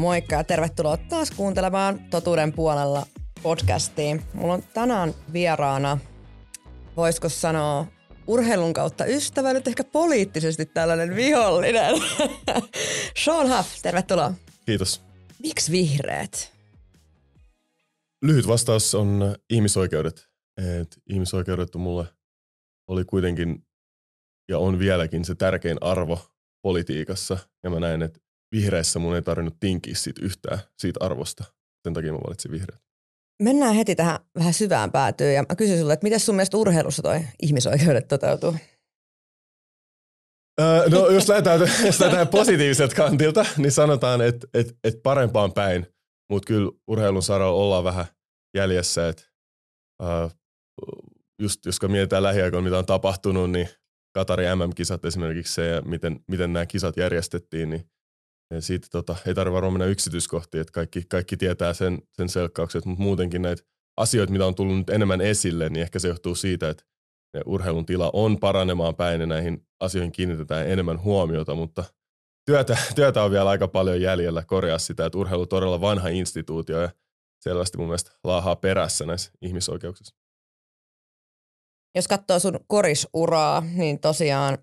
Moikka ja tervetuloa taas kuuntelemaan Totuuden puolella podcastiin. Mulla on tänään vieraana, voisiko sanoa, urheilun kautta ystävä, nyt ehkä poliittisesti tällainen vihollinen. Sean Huff, tervetuloa. Kiitos. Miksi vihreät? Lyhyt vastaus on ihmisoikeudet. Et ihmisoikeudet on mulle oli kuitenkin ja on vieläkin se tärkein arvo politiikassa. Ja mä näen, että vihreissä mun ei tarvinnut tinkiä siitä yhtään siitä arvosta. Sen takia mä valitsin vihreät. Mennään heti tähän vähän syvään päätyyn ja mä kysyn sulle, että miten sun mielestä urheilussa toi ihmisoikeudet toteutuu? Öö, no jos lähdetään, jos lähdetään positiiviselta kantilta, niin sanotaan, että, että, että parempaan päin, mutta kyllä urheilun saralla ollaan vähän jäljessä, että uh, just jos mietitään lähiaikoina, mitä on tapahtunut, niin Katarin MM-kisat esimerkiksi se ja miten, miten nämä kisat järjestettiin, niin siitä tota, ei tarvitse varmaan mennä yksityiskohtiin, että kaikki, kaikki tietää sen, sen selkkaukset, mutta muutenkin näitä asioita, mitä on tullut nyt enemmän esille, niin ehkä se johtuu siitä, että urheilun tila on paranemaan päin ja näihin asioihin kiinnitetään enemmän huomiota, mutta työtä, työtä on vielä aika paljon jäljellä korjaa sitä, että urheilu on todella vanha instituutio ja selvästi mun mielestä laahaa perässä näissä ihmisoikeuksissa. Jos katsoo sun korisuraa, niin tosiaan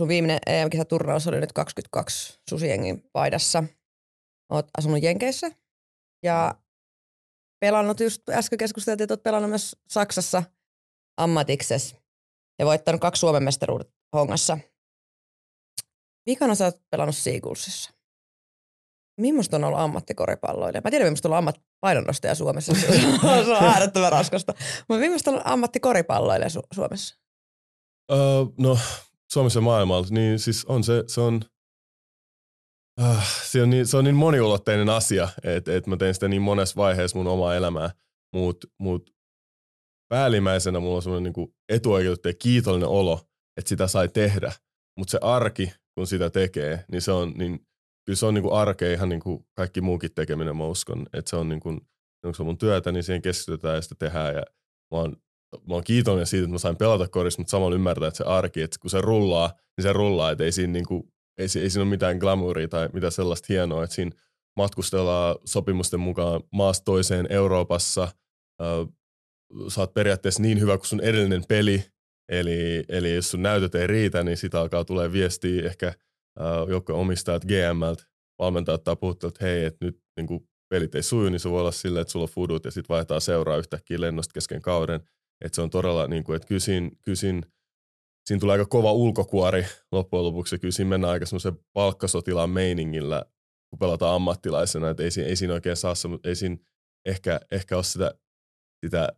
sun viimeinen EM-kisaturnaus oli nyt 22 susiengin paidassa. Oot asunut Jenkeissä ja pelannut, just äsken keskusteltiin, että oot pelannut myös Saksassa ammatikses ja voittanut kaksi Suomen mestaruudet hongassa. Vikana sä oot pelannut Seagullsissa. Millaista on ollut ammattikoripalloilija? Mä tiedän, millaista on ollut painonnostaja Suomessa. se on äärettömän raskasta. Mutta millaista on ollut ammattikoripalloilija Su- Suomessa? Uh, no, Suomessa maailmalla, niin siis on se, se on, uh, se on niin, se on niin moniulotteinen asia, että et mä teen sitä niin monessa vaiheessa mun omaa elämää, mutta mut päällimmäisenä mulla on semmoinen niin etuoikeutettu ja kiitollinen olo, että sitä sai tehdä, mutta se arki, kun sitä tekee, niin se on, niin kyllä se on niin kuin arkea ihan kuin kaikki muukin tekeminen, mä uskon. Että se on niin kuin, se on mun työtä, niin siihen keskitytään ja sitä tehdään. Ja mä oon, mä oon kiitollinen siitä, että mä sain pelata korissa, mutta samalla ymmärtää, että se arki, että kun se rullaa, niin se rullaa. Että ei siinä, niin kuin, ei, ei siinä ole mitään glamouria tai mitä sellaista hienoa, että siinä matkustellaan sopimusten mukaan maasta toiseen Euroopassa. Äh, sä oot periaatteessa niin hyvä kuin sun edellinen peli, Eli, eli jos sun näytöt ei riitä, niin sitä alkaa tulee viestiä ehkä – joukkojen omistajat GMltä, valmentajat tai puhuttu, että hei, että nyt niin kuin pelit ei suju, niin se voi olla silleen, että sulla on fudut ja sitten vaihtaa seuraa yhtäkkiä lennosta kesken kauden. Että se on todella, niin kuin, että kyllä siinä, kyllä siinä, siinä tulee aika kova ulkokuori loppujen lopuksi. Kyllä siinä mennään aika semmoisen palkkasotilaan meiningillä, kun pelataan ammattilaisena. Että ei, ei siinä oikein saa ei siinä ehkä, ehkä ole sitä, sitä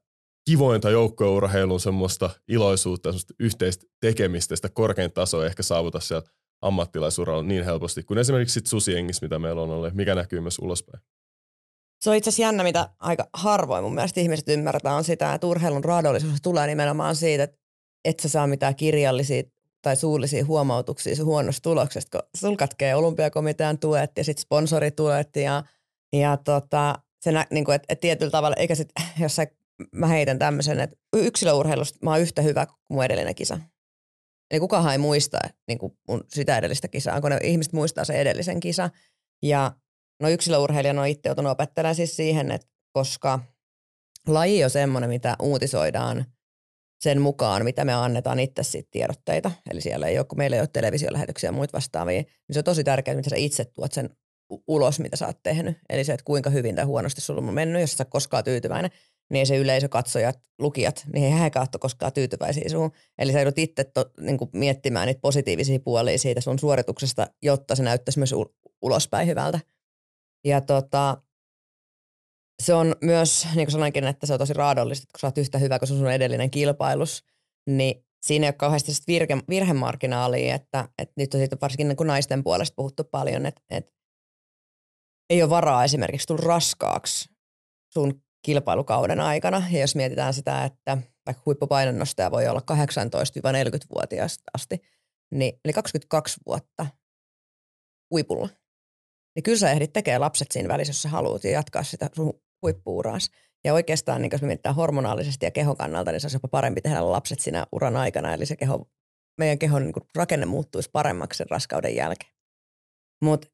kivointa joukkourheilun semmoista iloisuutta, semmoista yhteistä tekemistä, sitä korkein tasoa ehkä saavuta siellä ammattilaisuralla niin helposti kuin esimerkiksi sit susiengissä, mitä meillä on ollut, mikä näkyy myös ulospäin. Se on itse asiassa jännä, mitä aika harvoin mun mielestä ihmiset ymmärtää, on sitä, että urheilun raadollisuus tulee nimenomaan siitä, että et sä saa mitään kirjallisia tai suullisia huomautuksia se huonosta tuloksesta, kun sul katkee olympiakomitean tuet ja sitten sponsorituet ja, ja tota, se nä, niin kuin, että, että tietyllä tavalla, eikä sitten, jos sä, mä heitän tämmöisen, että yksilöurheilusta mä oon yhtä hyvä kuin mun edellinen kisa. Eli kukaan ei muista niin kuin mun sitä edellistä kisaa, kun ne ihmiset muistaa se edellisen kisa. Ja no yksilöurheilijana on itse joutunut opettelemaan siis siihen, että koska laji on semmoinen, mitä uutisoidaan sen mukaan, mitä me annetaan itse siitä tiedotteita. Eli siellä ei ole, kun meillä ei ole televisiolähetyksiä ja muita vastaavia, niin se on tosi tärkeää, mitä sä itse tuot sen ulos, mitä sä oot tehnyt. Eli se, että kuinka hyvin tai huonosti sulla on mennyt, jos sä koskaan tyytyväinen niin se yleisö, katsojat, lukijat, niin he heikään koskaan tyytyväisiä suun. Eli sä joudut itse to, niin miettimään niitä positiivisia puolia siitä sun suorituksesta, jotta se näyttäisi myös ulospäin hyvältä. Ja tota, se on myös, niin kuin sanoinkin, että se on tosi raadollista, kun sä oot yhtä hyvä kuin sun edellinen kilpailus, niin siinä ei ole kauheasti virke, virhemarginaalia, että, että nyt on siitä varsinkin niin kuin naisten puolesta puhuttu paljon, että, että ei ole varaa esimerkiksi tulla raskaaksi sun kilpailukauden aikana. Ja jos mietitään sitä, että vaikka huippupainonnostaja voi olla 18-40-vuotiaasta asti, niin eli 22 vuotta huipulla. Niin kyllä sä ehdit tekemään lapset siinä välissä, jos sä haluat ja jatkaa sitä sun huippuuraas. Ja oikeastaan, niin jos me mietitään hormonaalisesti ja kehon kannalta, niin se olisi jopa parempi tehdä lapset siinä uran aikana. Eli se keho, meidän kehon niin rakenne muuttuisi paremmaksi sen raskauden jälkeen. Mutta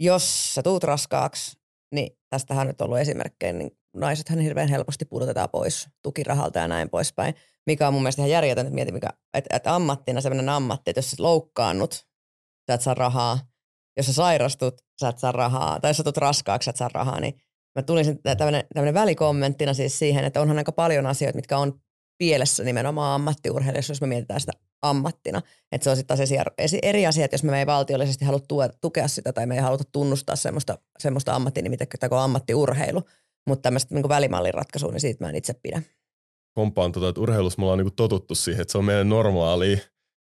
jos sä tuut raskaaksi, niin tästähän on nyt ollut esimerkkejä, niin naisethan hirveän helposti pudotetaan pois tukirahalta ja näin poispäin, mikä on mun mielestä ihan järjetön, että mieti, mikä, että, että ammattina sellainen ammatti, että jos sä loukkaannut, sä et saa rahaa, jos sä sairastut, sä et saa rahaa, tai jos sä tulet raskaaksi, sä et saa rahaa, niin mä tulin tämmöinen, välikommenttina siis siihen, että onhan aika paljon asioita, mitkä on pielessä nimenomaan ammattiurheilijassa, jos me mietitään sitä ammattina. Että se on sitten taas eri asia, että jos me ei valtiollisesti halua tukea sitä tai me ei haluta tunnustaa semmoista, semmoista ammattinimitettä kuin ammattiurheilu, mutta tämmöistä niin välimallin ratkaisua, niin siitä mä en itse pidä. Kompaan tota, että urheilussa me ollaan niin totuttu siihen, että se on meidän normaali,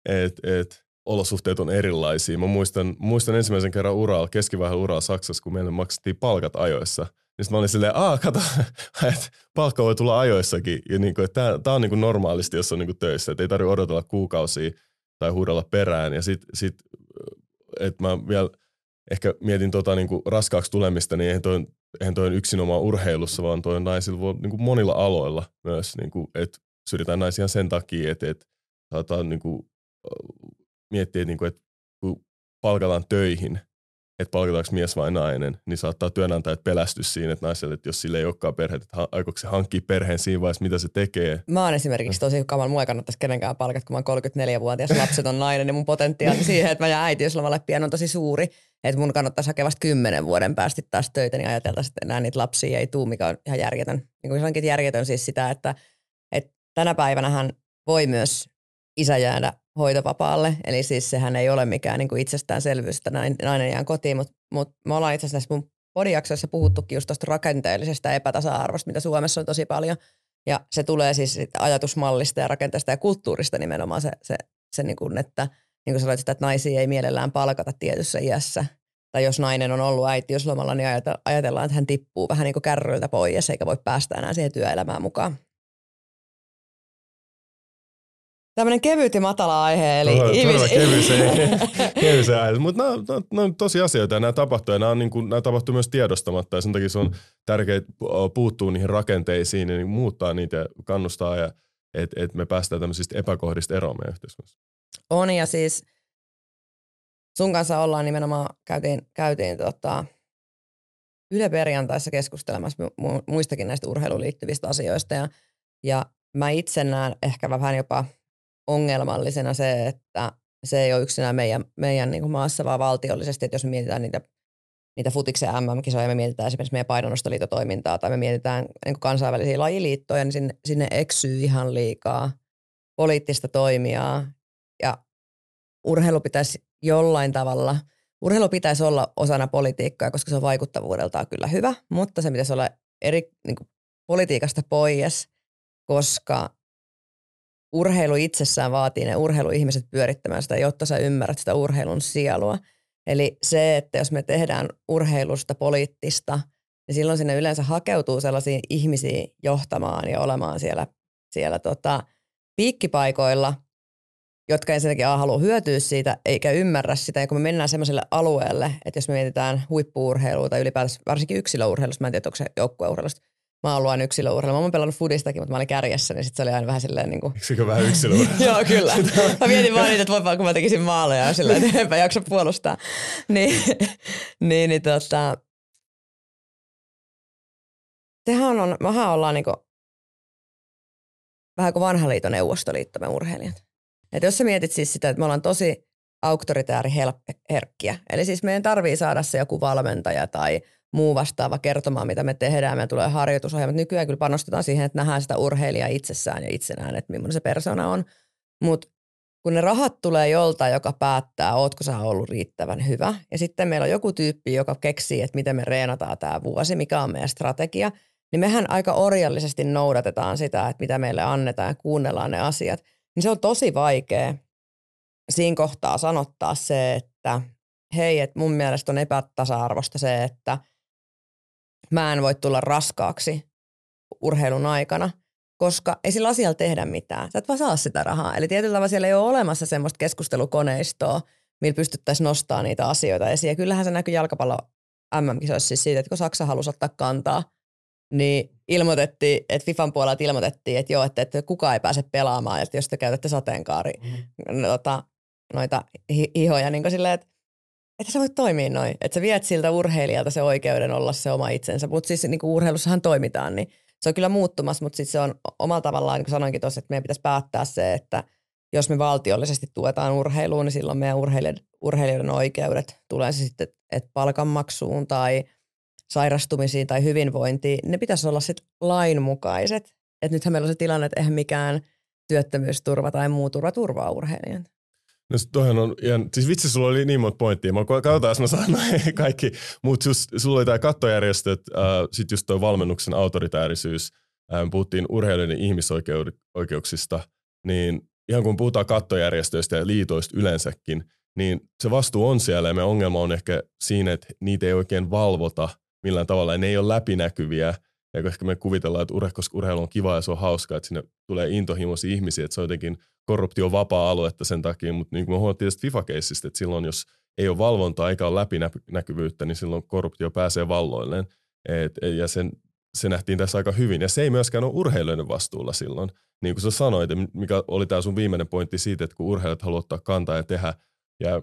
että et, olosuhteet on erilaisia. Mä muistan, muistan ensimmäisen kerran uralla, keskivaiheen uralla Saksassa, kun meille maksettiin palkat ajoissa – niin mä olin silleen, aa kato, että palkka voi tulla ajoissakin. Ja niin kuin, että tämä on niin kuin normaalisti, jos on niin kuin töissä. Että ei tarvitse odotella kuukausia tai huudella perään. Ja sit, sit että mä vielä ehkä mietin tota niin kuin raskaaksi tulemista, niin eihän toi, eihän toi yksinomaan urheilussa, vaan toi naisilla voi, niin kuin monilla aloilla myös, niin kuin, että syrjitään naisia sen takia, että, että saataan niin kuin, miettiä, että, niin kuin, että kun palkataan töihin – että palkataanko mies vai nainen, niin saattaa työnantajat pelästyä siinä, että naiselle, että jos sille ei olekaan perhe, että aikooko se hankkia perheen siinä vaiheessa, mitä se tekee. Mä oon esimerkiksi tosi kamal, mua ei kannattaisi kenenkään palkat, kun mä oon 34-vuotias lapset on nainen, niin mun potentiaali siihen, että mä jään äitiyslomalle pian on tosi suuri, että mun kannattaisi hakea vasta kymmenen vuoden päästä taas töitä, niin ajateltaisiin, että enää niitä lapsia ei tule, mikä on ihan järjetön. Niin kuin järjetön siis sitä, että, että tänä päivänä hän voi myös isä jäädä hoitovapaalle. Eli siis sehän ei ole mikään niin kuin itsestäänselvyys, että nainen jää kotiin, mutta mut me ollaan itse asiassa mun podijaksoissa puhuttukin just tuosta rakenteellisesta epätasa-arvosta, mitä Suomessa on tosi paljon. Ja se tulee siis ajatusmallista ja rakenteesta ja kulttuurista nimenomaan se, se, se niin kuin, että niin kuin sanoit, että naisia ei mielellään palkata tietyssä iässä. Tai jos nainen on ollut äitiyslomalla, niin ajatellaan, että hän tippuu vähän niin kuin kärryiltä pois eikä voi päästä enää siihen työelämään mukaan. Tämmöinen kevyt ja matala aihe, eli Todella, ihmis... kevyiseen, aihe. Mutta nämä, nämä, on tosi asioita ja nämä tapahtuu ja nämä, on niin kuin, nämä tapahtuu myös tiedostamatta ja sen takia se on tärkeää puuttua niihin rakenteisiin ja niin muuttaa niitä ja kannustaa ja että et me päästään tämmöisistä epäkohdista eroon meidän yhteiskunnassa. On ja siis sun kanssa ollaan nimenomaan, käytiin, käytiin tota, Yle perjantaissa keskustelemassa muistakin näistä urheiluun liittyvistä asioista ja, ja mä itse näen ehkä vähän jopa ongelmallisena se, että se ei ole yksinään meidän, meidän niin kuin maassa, vaan valtiollisesti, että jos me mietitään niitä, niitä futiksen MM-kisoja, me mietitään esimerkiksi meidän painonnostoliitotoimintaa tai me mietitään niin kansainvälisiä lajiliittoja, niin sinne, sinne eksyy ihan liikaa poliittista toimijaa. Ja urheilu pitäisi jollain tavalla, urheilu pitäisi olla osana politiikkaa, koska se on vaikuttavuudeltaan kyllä hyvä, mutta se pitäisi olla eri niin kuin politiikasta pois, koska urheilu itsessään vaatii ne urheiluihmiset pyörittämään sitä, jotta sä ymmärrät sitä urheilun sielua. Eli se, että jos me tehdään urheilusta poliittista, niin silloin sinne yleensä hakeutuu sellaisia ihmisiä johtamaan ja olemaan siellä, siellä tota, piikkipaikoilla, jotka ensinnäkin A, haluaa hyötyä siitä, eikä ymmärrä sitä. Ja kun me mennään sellaiselle alueelle, että jos me mietitään huippuurheilua tai ylipäätään varsinkin yksilöurheilusta, mä en tiedä, onko se joukkueurheilusta, mä haluan yksilöurheilua. Mä oon pelannut fudistakin, mutta mä olin kärjessä, niin sit se oli aina vähän silleen niin kuin... Yksikö vähän yksilöurheilua? Joo, kyllä. Mä mietin vaan niitä, että voipa, kun mä tekisin maaleja ja silleen, että enpä jaksa puolustaa. niin, niin, niin tota... Sehän on, mehän ollaan niinku vähän kuin vanha liiton neuvostoliitto me urheilijat. Et jos sä mietit siis sitä, että me ollaan tosi auktoritääri herkkiä. Eli siis meidän tarvii saada se joku valmentaja tai muu vastaava kertomaan, mitä me tehdään. Meidän tulee harjoitusohjelmat. Nykyään kyllä panostetaan siihen, että nähdään sitä urheilijaa itsessään ja itsenään, että millainen se persona on. Mutta kun ne rahat tulee joltain, joka päättää, ootko sä ollut riittävän hyvä. Ja sitten meillä on joku tyyppi, joka keksii, että miten me reenataan tämä vuosi, mikä on meidän strategia. Niin mehän aika orjallisesti noudatetaan sitä, että mitä meille annetaan ja kuunnellaan ne asiat. Niin se on tosi vaikea siinä kohtaa sanottaa se, että hei, että mun mielestä on epätasa-arvosta se, että – mä en voi tulla raskaaksi urheilun aikana, koska ei sillä asialla tehdä mitään. Sä et vaan saa sitä rahaa. Eli tietyllä tavalla siellä ei ole olemassa semmoista keskustelukoneistoa, millä pystyttäisiin nostamaan niitä asioita esiin. Ja kyllähän se näkyy jalkapallo MM-kisoissa siis siitä, että kun Saksa halusi ottaa kantaa, niin ilmoitettiin, että FIFAn puolelta ilmoitettiin, että joo, että, että kukaan ei pääse pelaamaan, että jos te käytätte sateenkaari mm. noita, noita hihoja, niin silleen, että että sä voit toimia noin. Että sä viet siltä urheilijalta se oikeuden olla se oma itsensä. Mutta siis niin urheilussahan toimitaan, niin se on kyllä muuttumassa, mutta sitten se on omalla tavallaan, niin kuin sanoinkin tuossa, että meidän pitäisi päättää se, että jos me valtiollisesti tuetaan urheiluun, niin silloin meidän urheilijoiden, urheilijoiden oikeudet, tulee se sitten että palkanmaksuun tai sairastumisiin tai hyvinvointiin, ne pitäisi olla sitten lainmukaiset. Että nythän meillä on se tilanne, että eihän mikään työttömyysturva tai muu turva turvaa urheilijan. No toihan on ihan, siis vitsi sulla oli niin monta pointtia. Mä katsotaan, jos mä saan kaikki. Mutta just, sulla oli tämä kattojärjestöt, äh, sitten just tuo valmennuksen autoritäärisyys, äh, puhuttiin urheilijoiden ihmisoikeuksista, niin ihan kun puhutaan kattojärjestöistä ja liitoista yleensäkin, niin se vastuu on siellä ja me ongelma on ehkä siinä, että niitä ei oikein valvota millään tavalla ja ne ei ole läpinäkyviä. Ja ehkä me kuvitellaan, että urheilu on kiva ja se on hauskaa, että sinne tulee intohimoisia ihmisiä, että se on jotenkin korruptio vapaa aluetta sen takia, mutta niin kuin me huomattiin tästä FIFA-keissistä, että silloin jos ei ole valvontaa eikä ole läpinäkyvyyttä, niin silloin korruptio pääsee valloilleen. Et, ja sen, se nähtiin tässä aika hyvin. Ja se ei myöskään ole urheilijoiden vastuulla silloin. Niin kuin sä sanoit, mikä oli tämä sun viimeinen pointti siitä, että kun urheilijat haluaa ottaa kantaa ja tehdä, ja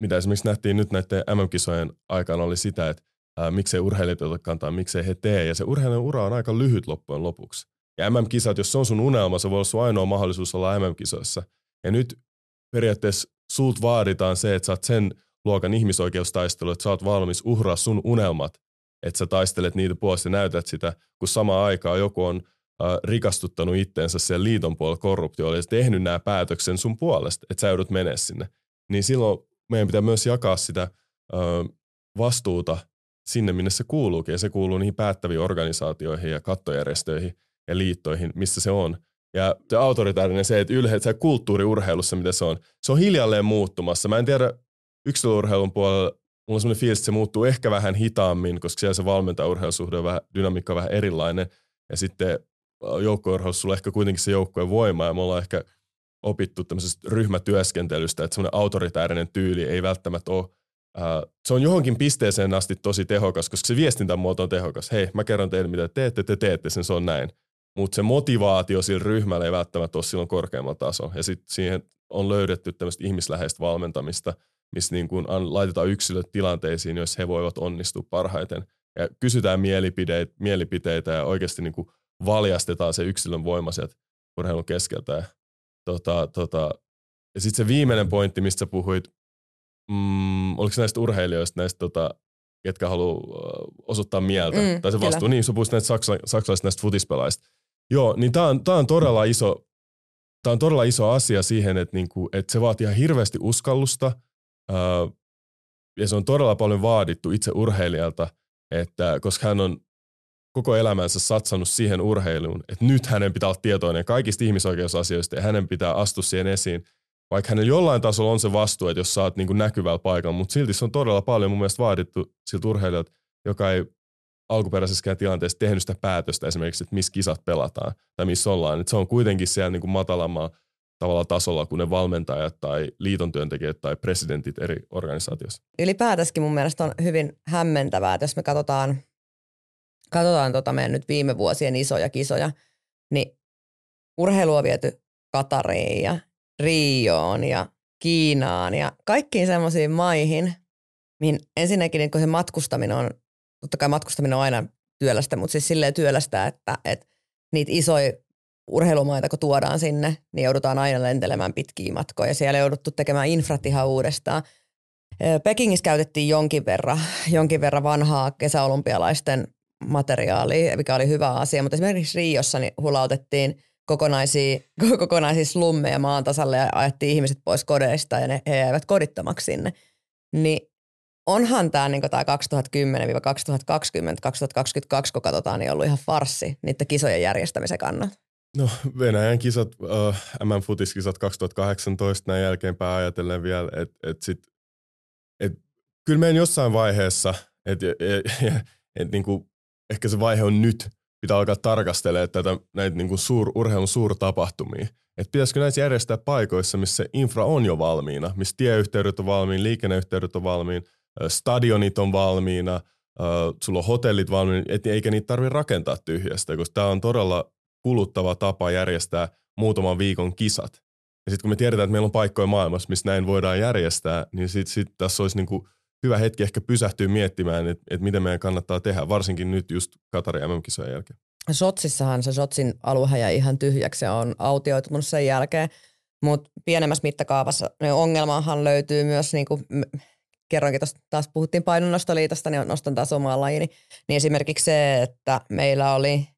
mitä esimerkiksi nähtiin nyt näiden MM-kisojen aikana oli sitä, että ää, miksei urheilijat ota kantaa, miksei he tee. Ja se urheilijan ura on aika lyhyt loppujen lopuksi. Ja MM-kisat, jos se on sun unelma, se voi olla sun ainoa mahdollisuus olla MM-kisoissa. Ja nyt periaatteessa sulta vaaditaan se, että sä oot sen luokan ihmisoikeustaistelu, että sä oot valmis uhraa sun unelmat, että sä taistelet niitä puolesta ja näytät sitä, kun samaan aikaan joku on äh, rikastuttanut itteensä siellä liiton puolella korruptiolla ja tehnyt nämä päätöksen sun puolesta, että sä joudut mene sinne. Niin silloin meidän pitää myös jakaa sitä äh, vastuuta sinne, minne se kuuluukin. Ja se kuuluu niihin päättäviin organisaatioihin ja kattojärjestöihin ja liittoihin, missä se on. Ja se autoritaarinen se, että ylhe, se kulttuuriurheilussa, mitä se on, se on hiljalleen muuttumassa. Mä en tiedä yksilöurheilun puolella, mulla on sellainen fiilis, että se muuttuu ehkä vähän hitaammin, koska siellä se valmentaja-urheilusuhde on vähän, dynamiikka on vähän erilainen. Ja sitten joukkueurheilussa sulla ehkä kuitenkin se joukkueen voima, ja me ollaan ehkä opittu tämmöisestä ryhmätyöskentelystä, että semmoinen autoritäärinen tyyli ei välttämättä ole se on johonkin pisteeseen asti tosi tehokas, koska se viestintämuoto on tehokas. Hei, mä kerron teille, mitä teette, te teette sen, se on näin. Mutta se motivaatio sillä ryhmällä ei välttämättä ole silloin korkeammalla tasolla. Ja sitten siihen on löydetty tämmöistä ihmisläheistä valmentamista, missä niin kun laitetaan yksilöt tilanteisiin, joissa he voivat onnistua parhaiten. Ja kysytään mielipiteitä, mielipiteitä ja oikeasti niin kuin valjastetaan se yksilön voima sieltä urheilun keskeltä. Ja, tota, tota, ja sitten se viimeinen pointti, mistä sä puhuit, mm, oliko näistä urheilijoista, näistä tota, ketkä haluaa osoittaa mieltä, mm, tai se vastuu, kyllä. niin sä puhuit näistä saksa, saksalaisista näistä futispelaista. Joo, niin tää on, tää on todella iso, tää on todella iso asia siihen, että, niinku, että se vaatii ihan hirveästi uskallusta, ää, ja se on todella paljon vaadittu itse urheilijalta, että koska hän on koko elämänsä satsannut siihen urheiluun, että nyt hänen pitää olla tietoinen kaikista ihmisoikeusasioista ja hänen pitää astua siihen esiin, vaikka hänellä jollain tasolla on se vastuu, että jos sä oot niin näkyvällä paikalla, mutta silti se on todella paljon mun mielestä vaadittu siltä urheilijalta, joka ei alkuperäisessäkään tilanteessa tehnyt sitä päätöstä esimerkiksi, että missä kisat pelataan tai missä ollaan. Että se on kuitenkin siellä niin kuin matalammalla tavalla tasolla kuin ne valmentajat tai liiton työntekijät tai presidentit eri organisaatioissa. Ylipäätänsä mun mielestä on hyvin hämmentävää, että jos me katsotaan, katsotaan tota meidän nyt viime vuosien isoja kisoja, niin urheilu on viety Katariin ja Rioon ja Kiinaan ja kaikkiin semmoisiin maihin, mihin ensinnäkin niin kun se matkustaminen on, totta kai matkustaminen on aina työlästä, mutta siis silleen työlästä, että, että niitä isoja urheilumaita, kun tuodaan sinne, niin joudutaan aina lentelemään pitkiä matkoja. Siellä jouduttu tekemään infrat ihan uudestaan. Pekingissä käytettiin jonkin verran, jonkin verran vanhaa kesäolympialaisten materiaalia, mikä oli hyvä asia, mutta esimerkiksi Riossa niin hulautettiin – kokonaisia, kokonaisia slummeja maan tasalle ja ajettiin ihmiset pois kodeista ja ne, he jäivät kodittomaksi sinne. Niin onhan tämä niin 2010-2020, 2022, kun katsotaan, niin ollut ihan farssi niiden kisojen järjestämisen kannalta. No Venäjän kisat, uh, MM-futiskisat 2018 näin jälkeenpäin ajatellen vielä, että et sit, et, kyllä meidän jossain vaiheessa, että et, et, et, niinku, ehkä se vaihe on nyt, pitää alkaa tarkastelemaan tätä, näitä niin kuin suur, urheilun suurtapahtumia. Että pitäisikö näitä järjestää paikoissa, missä infra on jo valmiina, missä tieyhteydet on valmiina, liikenneyhteydet on valmiina, stadionit on valmiina, sulla on hotellit valmiina, et, eikä niitä tarvitse rakentaa tyhjästä, koska tämä on todella kuluttava tapa järjestää muutaman viikon kisat. Ja sitten kun me tiedetään, että meillä on paikkoja maailmassa, missä näin voidaan järjestää, niin sitten sit tässä olisi niinku hyvä hetki ehkä pysähtyä miettimään, että, että miten meidän kannattaa tehdä, varsinkin nyt just Katarin MM-kisojen jälkeen. Sotsissahan se Sotsin alue jäi ihan tyhjäksi se on autioitunut sen jälkeen, mutta pienemmässä mittakaavassa ongelmahan löytyy myös, niin kuin kerroinkin tuosta taas puhuttiin painonnostoliitosta, niin nostan taas omaa lajini, niin esimerkiksi se, että meillä oli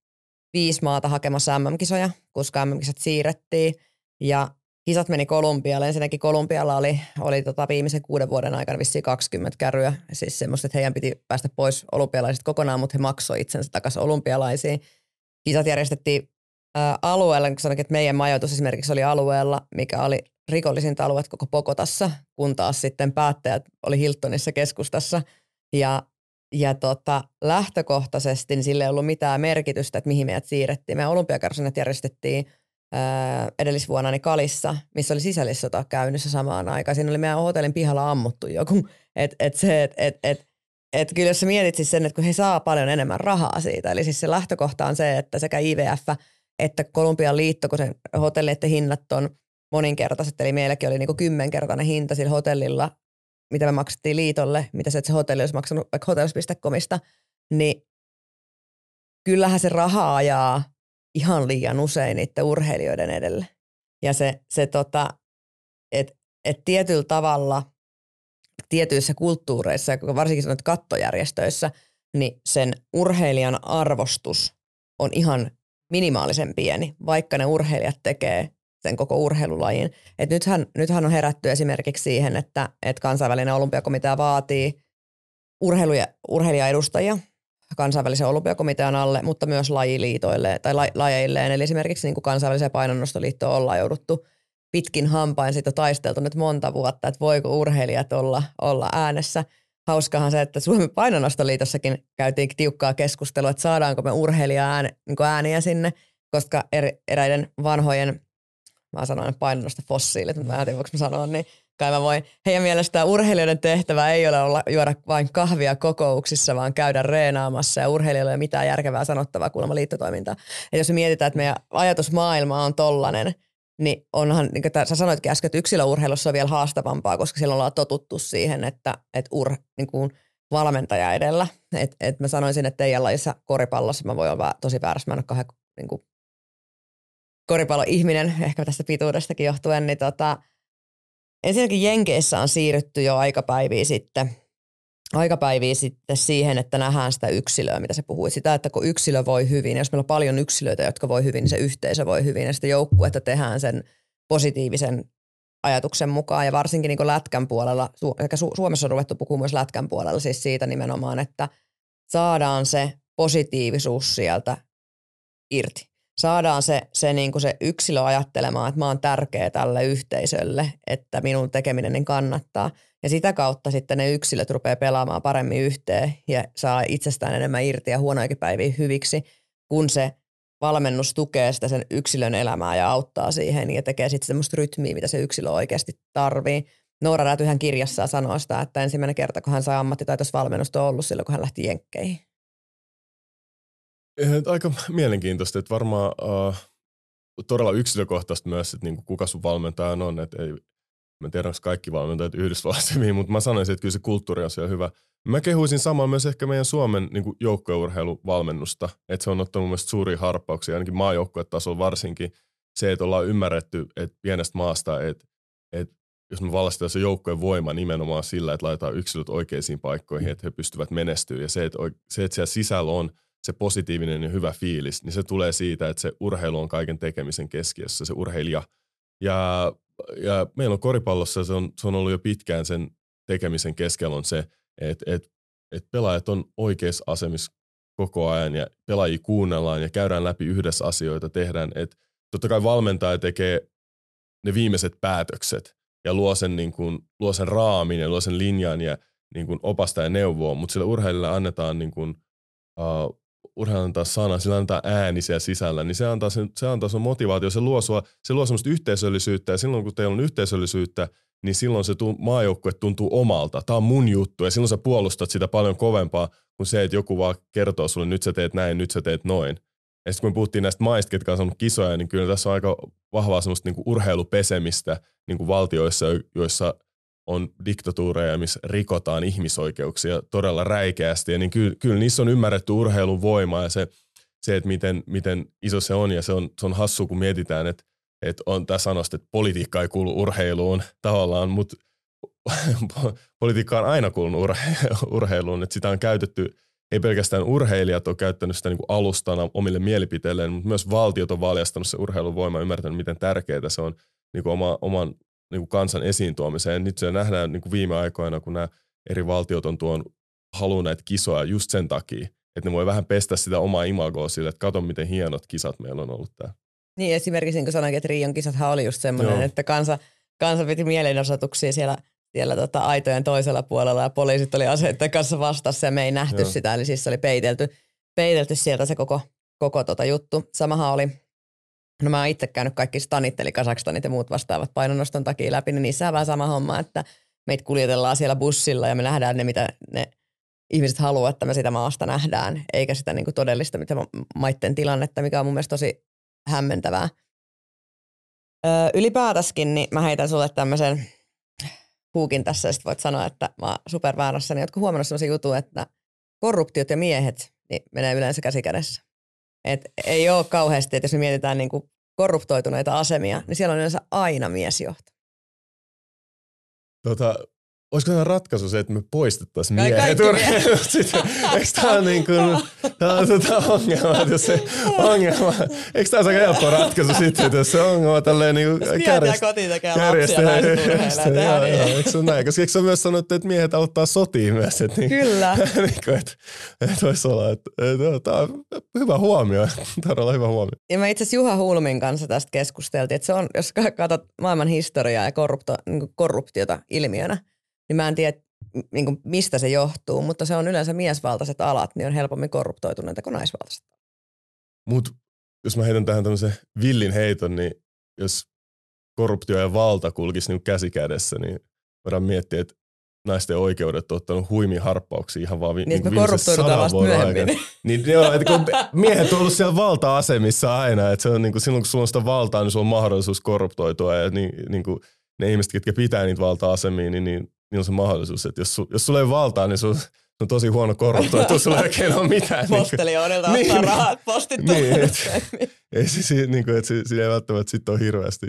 viisi maata hakemassa MM-kisoja, koska MM-kisat siirrettiin ja kisat meni Kolumbialle. Ensinnäkin Kolumbialla oli, oli tota viimeisen kuuden vuoden aikana vissiin 20 kärryä. Siis semmoista, että heidän piti päästä pois olympialaisista kokonaan, mutta he maksoivat itsensä takaisin olympialaisiin. Kisat järjestettiin alueella, kun sanoin, että meidän majoitus esimerkiksi oli alueella, mikä oli rikollisinta alueet koko Pokotassa, kun taas sitten päättäjät oli Hiltonissa keskustassa. Ja, ja tota, lähtökohtaisesti niin sille ei ollut mitään merkitystä, että mihin meidät siirrettiin. Meidän olympiakarsinat järjestettiin edellisvuonna niin Kalissa, missä oli sisällissota käynnissä samaan aikaan. Siinä oli meidän hotellin pihalla ammuttu joku. Et, et se, et, et, et, et kyllä jos sä mietit siis sen, että kun he saa paljon enemmän rahaa siitä, eli siis se lähtökohta on se, että sekä IVF että Kolumbian liitto, kun sen hotelleiden hinnat on moninkertaiset, eli meilläkin oli niin kuin kymmenkertainen hinta sillä hotellilla, mitä me maksettiin liitolle, mitä se, että se hotelli olisi maksanut vaikka hotels.comista, niin kyllähän se rahaa ajaa ihan liian usein niiden urheilijoiden edelle. Ja se, se tota, että et tietyllä tavalla tietyissä kulttuureissa, varsinkin sanoit kattojärjestöissä, niin sen urheilijan arvostus on ihan minimaalisen pieni, vaikka ne urheilijat tekee sen koko urheilulajin. Et nythän, nythän on herätty esimerkiksi siihen, että, että kansainvälinen olympiakomitea vaatii urheiluja, urheilijaedustajia kansainvälisen olympiakomitean alle, mutta myös lajiliitoille tai la, lajeilleen. Eli esimerkiksi niin kuin kansainväliseen painonnostoliittoon ollaan jouduttu pitkin hampain siitä taisteltu nyt monta vuotta, että voiko urheilijat olla, olla äänessä. Hauskahan se, että Suomen painonnostoliitossakin käytiin tiukkaa keskustelua, että saadaanko me urheilija ään, niin ääniä sinne, koska er, eräiden vanhojen, mä sanoin painonnosta fossiilit, mutta mä en tiedä, voiko mä sanoa, niin kai mä voin. Heidän mielestään urheilijoiden tehtävä ei ole olla, juoda vain kahvia kokouksissa, vaan käydä reenaamassa ja urheilijoilla ei ole mitään järkevää sanottavaa kuulemma liittotoimintaa. Ja jos me mietitään, että meidän ajatusmaailma on tollanen, niin onhan, niin kuin sä sanoitkin äsken, että yksilöurheilussa on vielä haastavampaa, koska siellä ollaan totuttu siihen, että, että ur, niin kuin valmentaja edellä. Et, et mä sanoisin, että teidän lajissa koripallossa mä voin olla tosi väärässä, mä en ole kahden, niin kuin koripalloihminen, ehkä tästä pituudestakin johtuen, niin tota, Ensinnäkin Jenkeissä on siirrytty jo aikapäiviä sitten, aikapäiviä sitten siihen, että nähdään sitä yksilöä, mitä se puhui. Sitä, että kun yksilö voi hyvin, jos meillä on paljon yksilöitä, jotka voi hyvin, niin se yhteisö voi hyvin ja sitten joukkuetta tehdään sen positiivisen ajatuksen mukaan ja varsinkin niin lätkän puolella, Suomessa on ruvettu puhumaan myös lätkän puolella siis siitä nimenomaan, että saadaan se positiivisuus sieltä irti saadaan se, se, niin kuin se yksilö ajattelemaan, että mä oon tärkeä tälle yhteisölle, että minun tekeminen niin kannattaa. Ja sitä kautta sitten ne yksilöt rupeaa pelaamaan paremmin yhteen ja saa itsestään enemmän irti ja huonoikin päiviä hyviksi, kun se valmennus tukee sitä sen yksilön elämää ja auttaa siihen ja tekee sitten semmoista rytmiä, mitä se yksilö oikeasti tarvii. Noora Rätyhän kirjassaan sanoo sitä, että ensimmäinen kerta, kun hän sai ammattitaitoisvalmennusta on ollut silloin, kun hän lähti jenkkeihin. Aika mielenkiintoista, että varmaan uh, todella yksilökohtaista myös, että niinku kuka sun valmentaja on. Että ei, mä tiedän, onko kaikki valmentajat Yhdysvalloissa mutta mä sanoisin, että kyllä se kulttuuri on siellä hyvä. Mä kehuisin samaa myös ehkä meidän Suomen niin joukkueurheiluvalmennusta, että se on ottanut mun mielestä suuria harppauksia, ainakin maajoukkuetasolla varsinkin. Se, että ollaan ymmärretty että pienestä maasta, että, että jos me vallastetaan se joukkojen voima nimenomaan sillä, että laitetaan yksilöt oikeisiin paikkoihin, että he pystyvät menestyä. Ja se, että, se, että siellä sisällä on – se positiivinen ja hyvä fiilis, niin se tulee siitä, että se urheilu on kaiken tekemisen keskiössä, se urheilija. Ja, ja meillä on koripallossa, se on, se on ollut jo pitkään sen tekemisen keskellä on se, että, että, että pelaajat on oikeissa asemissa koko ajan ja pelaajia kuunnellaan ja käydään läpi yhdessä asioita, tehdään, että totta kai valmentaja tekee ne viimeiset päätökset ja luo sen, niin kuin, luo sen raamin ja luo sen linjan ja niin kuin opasta ja neuvoa, mutta sille urheilijalle annetaan niin kuin, uh, urheilu antaa sana, sillä antaa ääni siellä sisällä, niin se antaa, sen, se antaa sen motivaatio, se luo, sua, se luo semmoista yhteisöllisyyttä ja silloin kun teillä on yhteisöllisyyttä, niin silloin se tu, maajoukkue tuntuu omalta. Tämä on mun juttu ja silloin sä puolustat sitä paljon kovempaa kuin se, että joku vaan kertoo sulle, nyt sä teet näin, nyt sä teet noin. Ja sitten kun me puhuttiin näistä maista, ketkä on saanut kisoja, niin kyllä tässä on aika vahvaa semmoista niinku urheilupesemistä niinku valtioissa, joissa on diktatuureja, missä rikotaan ihmisoikeuksia todella räikeästi. Ja niin kyllä, kyllä niissä on ymmärretty urheilun voima ja se, se että miten, miten iso se on. Ja se on, se on hassu, kun mietitään, että, että on tässä sanosta, että politiikka ei kuulu urheiluun tavallaan, mutta politiikka on aina kuulunut urhe- urheiluun. Että sitä on käytetty, ei pelkästään urheilijat ole käyttänyt sitä niin kuin alustana omille mielipiteilleen, mutta myös valtiot on valjastanut se urheilun voima ymmärtänyt, miten tärkeää se on niin kuin oma, oman niin kuin kansan esiin tuomiseen. Nyt se nähdään niin kuin viime aikoina, kun nämä eri valtiot on tuon halunnut näitä kisoja just sen takia, että ne voi vähän pestä sitä omaa imagoa sille, että kato miten hienot kisat meillä on ollut täällä. Niin esimerkiksi niin kuin sanoinkin, että Rion kisathan oli just semmoinen, että kansa, kansa piti mielenosoituksia siellä, siellä tota aitojen toisella puolella ja poliisit oli aseiden kanssa vastassa ja me ei nähty Joo. sitä, eli siis se oli peitelty, peitelty sieltä se koko, koko tota juttu. Samahan oli No mä oon itse käynyt kaikki stanit, eli Kasakstanit ja muut vastaavat painonnoston takia läpi, niin niissä on vähän sama homma, että meitä kuljetellaan siellä bussilla ja me nähdään ne, mitä ne ihmiset haluaa, että me sitä maasta nähdään, eikä sitä niin kuin todellista mitä maitten tilannetta, mikä on mun mielestä tosi hämmentävää. Öö, ylipäätäskin, niin mä heitän sulle tämmöisen huukin tässä, ja voit sanoa, että mä oon superväärässä, niin ootko huomannut sellaisen jutun, että korruptiot ja miehet niin menee yleensä käsi kädessä? Et ei ole kauheasti, että jos me mietitään niin kuin korruptoituneita asemia, niin siellä on yleensä aina miesjohto. Tota, olisiko tämä ratkaisu se, että me poistettaisiin miehet urheilusta? Eikö tämä ole niin kuin, tämä on tota ongelma, että jos se ongelma, eikö tämä ole aika helppo ratkaisu sitten, että jos se ongelma tälleen niin kuin kärjestä. kotiin tekee lapsia niin. Eikö se näin? Koska eikö se myös sanottu, että miehet auttaa sotiin myös? Että niin, Kyllä. niin kuin, että, että voisi olla, että, että tämä on hyvä huomio, todella hyvä huomio. Ja mä itse asiassa Juha Hulmin kanssa tästä keskusteltiin, että se on, jos katsot maailman historiaa ja korrupto, niin korruptiota ilmiönä, niin mä en tiedä, niin kuin mistä se johtuu, mutta se on yleensä miesvaltaiset alat, niin on helpommin korruptoituneita kuin naisvaltaiset. Mutta jos mä heitän tähän tämmöisen villin heiton, niin jos korruptio ja valta kulkisi niin käsi kädessä, niin voidaan miettiä, että naisten oikeudet on ottanut huimia harppauksia ihan vaan vi- niin, niin korruptoidutaan vasta myöhemmin. Aikana. Niin, joo, että kun miehet on ollut siellä valta-asemissa aina, että se on niin kuin, silloin kun sulla on sitä valtaa, niin sulla on mahdollisuus korruptoitua ja niin, niin kuin, ne ihmiset, ketkä pitää niitä valta-asemia, niin, niin niin on se mahdollisuus, että jos, su, jos sulla ei valtaa, niin sun, on tosi huono korruptoitu, sulla ei oikein ole mitään. Postelioonilta niin, ottaa niin, rahat postit niin, et, ei, siis, niin kuin, että siinä ei välttämättä sitten ole hirveästi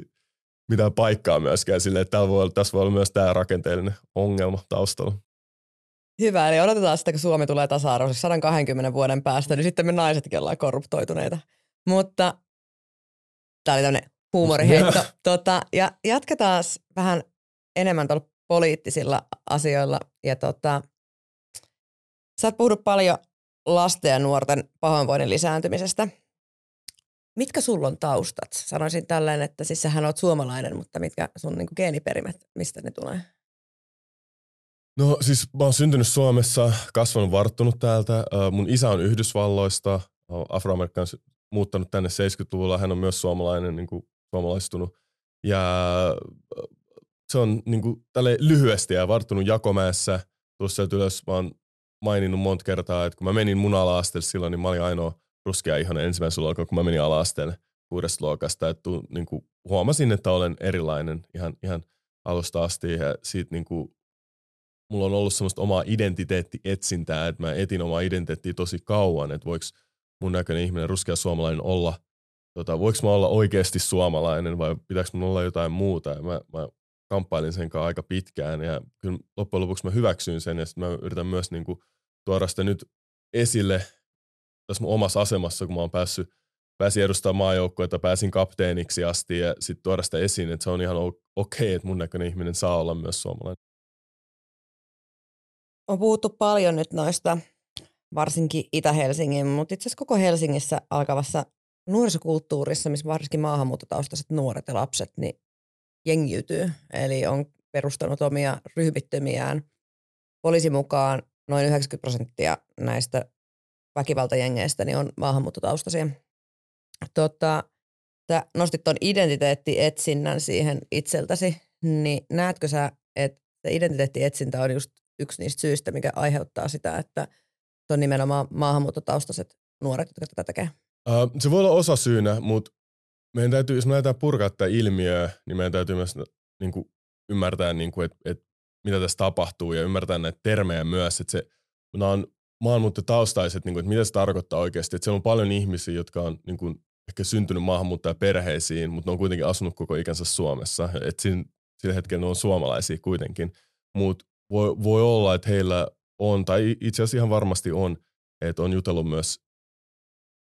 mitään paikkaa myöskään sille, että voi, tässä voi olla myös tämä rakenteellinen ongelma taustalla. Hyvä, eli odotetaan sitten, kun Suomi tulee tasa-arvoiseksi 120 vuoden päästä, niin sitten me naisetkin ollaan korruptoituneita. Mutta tämä oli tämmöinen huumoriheitto. Tota, ja jatketaan vähän enemmän tuolla poliittisilla asioilla. Ja tota, sä oot puhunut paljon lasten ja nuorten pahoinvoinnin lisääntymisestä. Mitkä sulla on taustat? Sanoisin tällainen, että siis sähän oot suomalainen, mutta mitkä sun niin geeniperimet, mistä ne tulee? No siis mä oon syntynyt Suomessa, kasvanut, varttunut täältä. Mun isä on Yhdysvalloista, afroamerikkaan muuttanut tänne 70-luvulla. Hän on myös suomalainen, niin kuin suomalaistunut. Ja se on niin kuin, tälle lyhyesti ja varttunut Jakomäessä. Tuossa ylös mä oon maininnut monta kertaa, että kun mä menin mun ala silloin, niin mä olin ainoa ruskea ihonen ensimmäisellä luokalla, kun mä menin ala kuudesta luokasta. Että niin kuin, huomasin, että olen erilainen ihan, ihan alusta asti ja siitä niin kuin, mulla on ollut semmoista omaa identiteettietsintää, että mä etin omaa identiteettiä tosi kauan, että voiko mun näköinen ihminen, ruskea suomalainen olla, tota, voiko mä olla oikeasti suomalainen vai pitääkö mun olla jotain muuta. Ja mä, mä kamppailin sen kanssa aika pitkään ja kyllä loppujen lopuksi mä hyväksyin sen ja sitten mä yritän myös niin kuin tuoda sitä nyt esille tässä mun omassa asemassa, kun mä oon päässyt pääsin edustamaan maajoukkoita, pääsin kapteeniksi asti ja sitten tuoda sitä esiin, että se on ihan okei, okay, että mun näköinen ihminen saa olla myös suomalainen. On puhuttu paljon nyt noista, varsinkin Itä-Helsingin, mutta itse asiassa koko Helsingissä alkavassa nuorisokulttuurissa, missä varsinkin maahanmuuttotaustaiset nuoret ja lapset, niin jengiytyy, eli on perustanut omia ryhmittymiään. Poliisin mukaan noin 90 prosenttia näistä väkivaltajengeistä niin on maahanmuuttotaustaisia. Tota, sä nostit tuon identiteettietsinnän siihen itseltäsi, niin näetkö sä, että identiteettietsintä on just yksi niistä syistä, mikä aiheuttaa sitä, että se on nimenomaan maahanmuuttotaustaiset nuoret, jotka tätä tekee? Se voi olla osa syynä, mutta meidän täytyy, jos me lähdetään purkaa tätä ilmiöä, niin meidän täytyy myös niin kuin, ymmärtää, niin kuin, että, että mitä tässä tapahtuu ja ymmärtää näitä termejä myös, että se, nämä on maahanmuuttotaustaiset, niin kuin, että mitä se tarkoittaa oikeasti. Että siellä on paljon ihmisiä, jotka on niin kuin, ehkä syntynyt maahanmuuttajaperheisiin, mutta ne on kuitenkin asunut koko ikänsä Suomessa. Että siinä, sillä hetkellä ne on suomalaisia kuitenkin. Mutta voi, voi olla, että heillä on, tai itse asiassa ihan varmasti on, että on jutellut myös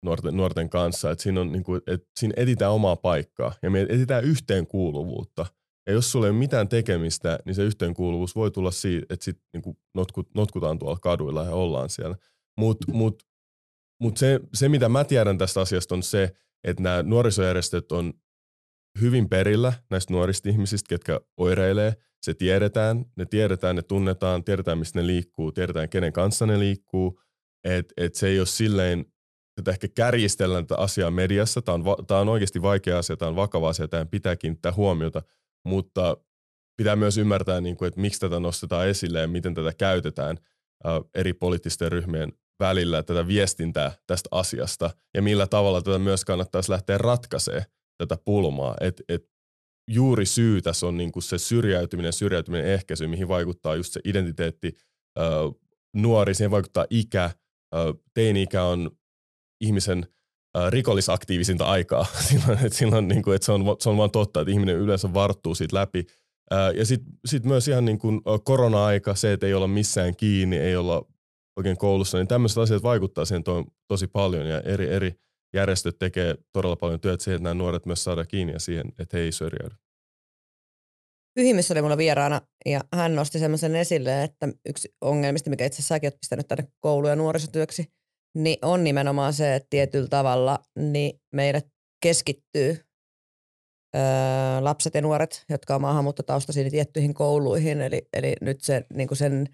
nuorten, nuorten kanssa, että siinä, on, niin kuin, että siinä etitään omaa paikkaa ja me etitään yhteenkuuluvuutta. Ja jos sulla ei ole mitään tekemistä, niin se yhteenkuuluvuus voi tulla siitä, että sit niin kuin notkut, notkutaan tuolla kaduilla ja ollaan siellä. Mutta mut, mut se, se, mitä mä tiedän tästä asiasta on se, että nämä nuorisojärjestöt on hyvin perillä näistä nuorista ihmisistä, ketkä oireilee. Se tiedetään, ne tiedetään, ne tunnetaan, tiedetään, mistä ne liikkuu, tiedetään, kenen kanssa ne liikkuu. Että et se ei ole silleen, että ehkä kärjistellään tätä asiaa mediassa. Tämä on, tämä on oikeasti vaikea asia, tämä on vakava asia, tämä pitää kiinnittää huomiota, mutta pitää myös ymmärtää, niin kuin, että miksi tätä nostetaan esille ja miten tätä käytetään eri poliittisten ryhmien välillä, tätä viestintää tästä asiasta ja millä tavalla tätä myös kannattaisi lähteä ratkaisemaan tätä pulmaa. Et, et juuri syy tässä on niin kuin se syrjäytyminen, syrjäytyminen ehkäisy, mihin vaikuttaa just se identiteetti, nuori, siihen vaikuttaa ikä, teini-ikä on ihmisen rikollisaktiivisinta aikaa. silloin, että silloin, niin kuin, että se, on, se on vaan totta, että ihminen yleensä varttuu siitä läpi. Ja sitten sit myös ihan niin kuin korona-aika, se, että ei olla missään kiinni, ei olla oikein koulussa, niin tämmöiset asiat vaikuttaa siihen to, tosi paljon ja eri, eri järjestöt tekee todella paljon työtä siihen, että nämä nuoret myös saadaan kiinni ja siihen, että he ei syrjäydy. Pyhimys oli mulla vieraana ja hän nosti semmoisen esille, että yksi ongelmista, mikä itse asiassa säkin olet pistänyt tänne koulu- ja nuorisotyöksi, niin on nimenomaan se, että tietyllä tavalla niin meidät keskittyy öö, lapset ja nuoret, jotka on maahanmuuttotaustaisia niin tiettyihin kouluihin. Eli, eli nyt se, niin sen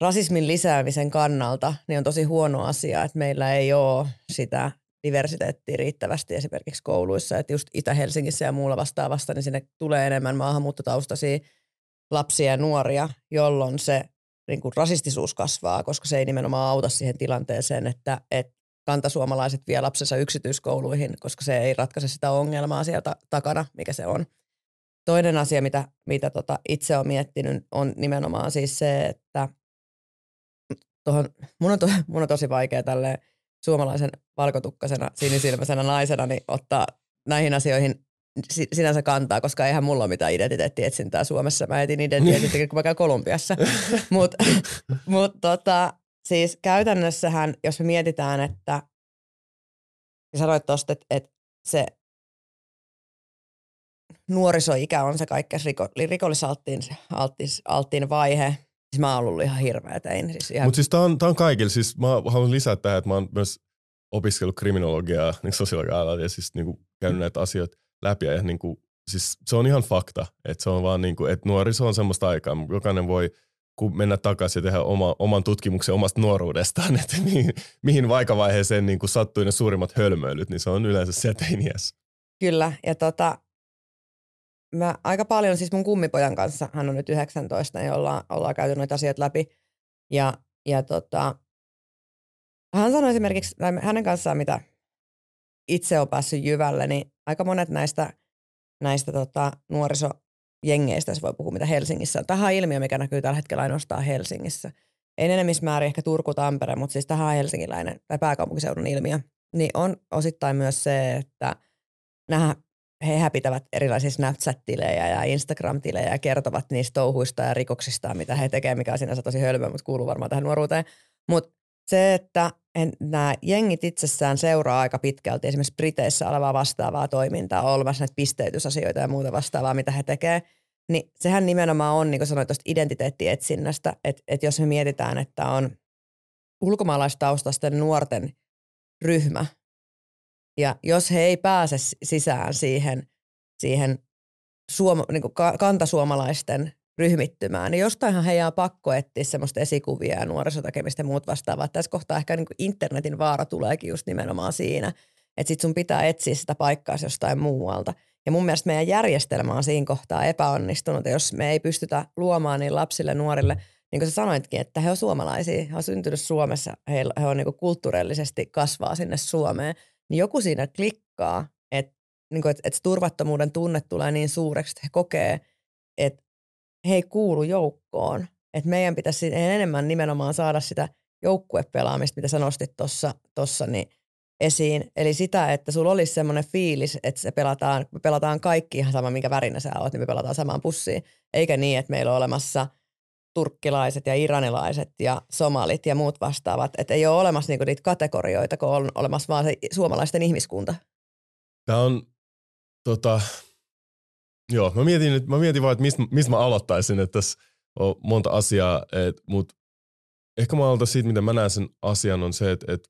rasismin lisäämisen kannalta niin on tosi huono asia, että meillä ei ole sitä diversiteettiä riittävästi esimerkiksi kouluissa. Että just Itä-Helsingissä ja muulla vastaavasta, niin sinne tulee enemmän maahanmuuttotaustaisia lapsia ja nuoria, jolloin se niin kuin rasistisuus kasvaa, koska se ei nimenomaan auta siihen tilanteeseen, että, että kantasuomalaiset vie lapsensa yksityiskouluihin, koska se ei ratkaise sitä ongelmaa sieltä takana, mikä se on. Toinen asia, mitä, mitä tota itse olen miettinyt, on nimenomaan siis se, että tohon, mun, on to, mun on tosi vaikea tälle suomalaisen valkotukkasena, sinisilmäisenä naisena niin ottaa näihin asioihin sinänsä kantaa, koska eihän mulla ole mitään identiteettietsintää Suomessa. Mä etin identiteettiä, kun mä käyn Kolumbiassa. Mutta mut tota, siis käytännössähän, jos me mietitään, että sanoit tuosta, että, että se nuorisoikä on se kaikkein riko, rikollisalttiin alttiin, alttiin vaihe. Siis mä oon ollut ihan hirveä tein. Siis ihan... Mutta siis tää on, tää on kaikille. Siis mä haluan lisätä tähän, että mä oon myös opiskellut kriminologiaa niin sosiaalialalla ja siis niin käynyt näitä asioita läpi. Ja niin kuin, siis se on ihan fakta, että se on vaan niin kuin, että nuoriso on semmoista aikaa, jokainen voi kun mennä takaisin ja tehdä oma, oman tutkimuksen omasta nuoruudestaan, että mihin, mihin vaikavaiheeseen niin sattui ne suurimmat hölmöilyt, niin se on yleensä se teiniässä. Kyllä, ja tota, mä aika paljon siis mun kummipojan kanssa, hän on nyt 19, niin ollaan, ollaan käyty noita asioita läpi, ja, ja tota, hän sanoi esimerkiksi, hänen kanssaan mitä itse on päässyt jyvälle, niin aika monet näistä, näistä tota, nuorisojengeistä, jos voi puhua mitä Helsingissä on. Tähän on ilmiö, mikä näkyy tällä hetkellä ainoastaan Helsingissä. Ei enemmismäärin ehkä Turku, Tampere, mutta siis tähän helsingiläinen tai pääkaupunkiseudun ilmiö. Niin on osittain myös se, että nämä he pitävät erilaisia Snapchat-tilejä ja Instagram-tilejä ja kertovat niistä touhuista ja rikoksista, mitä he tekevät, mikä on sinänsä tosi hölmö, mutta kuuluu varmaan tähän nuoruuteen. Mutta se, että nämä jengit itsessään seuraa aika pitkälti esimerkiksi Briteissä olevaa vastaavaa toimintaa, olemassa näitä pisteytysasioita ja muuta vastaavaa, mitä he tekevät, niin sehän nimenomaan on, niin kuin sanoit tuosta identiteettietsinnästä, että, että jos me mietitään, että on ulkomaalaistaustaisten nuorten ryhmä, ja jos he ei pääse sisään siihen, siihen suoma, niin kantasuomalaisten ryhmittymään, niin jostainhan heidän on pakko etsiä semmoista esikuvia ja nuorisotekemistä ja muut vastaavaa. Tässä kohtaa ehkä niin internetin vaara tuleekin just nimenomaan siinä, että sit sun pitää etsiä sitä paikkaa jostain muualta. Ja mun mielestä meidän järjestelmä on siinä kohtaa epäonnistunut, jos me ei pystytä luomaan niin lapsille, nuorille, niin kuin sä sanoitkin, että he on suomalaisia, he on syntynyt Suomessa, he, he on niin kulttuurillisesti kasvaa sinne Suomeen, niin joku siinä klikkaa, että, niin kuin, että, että turvattomuuden tunne tulee niin suureksi, että he kokee, että he ei kuulu joukkoon. Et meidän pitäisi enemmän nimenomaan saada sitä joukkuepelaamista, mitä sä nostit tuossa tossa, niin esiin. Eli sitä, että sulla olisi semmoinen fiilis, että se pelataan, me pelataan kaikki ihan sama, minkä värinä sä oot, niin me pelataan samaan pussiin. Eikä niin, että meillä on olemassa turkkilaiset ja iranilaiset ja somalit ja muut vastaavat. Että ei ole olemassa niinku niitä kategorioita, kun on olemassa vaan se suomalaisten ihmiskunta. Tämä on, tota, joo, mä mietin, mä mietin vaan, että mistä, mistä mä aloittaisin, että tässä on monta asiaa, mutta ehkä mä aloitan siitä, miten mä näen sen asian, on se, että, että,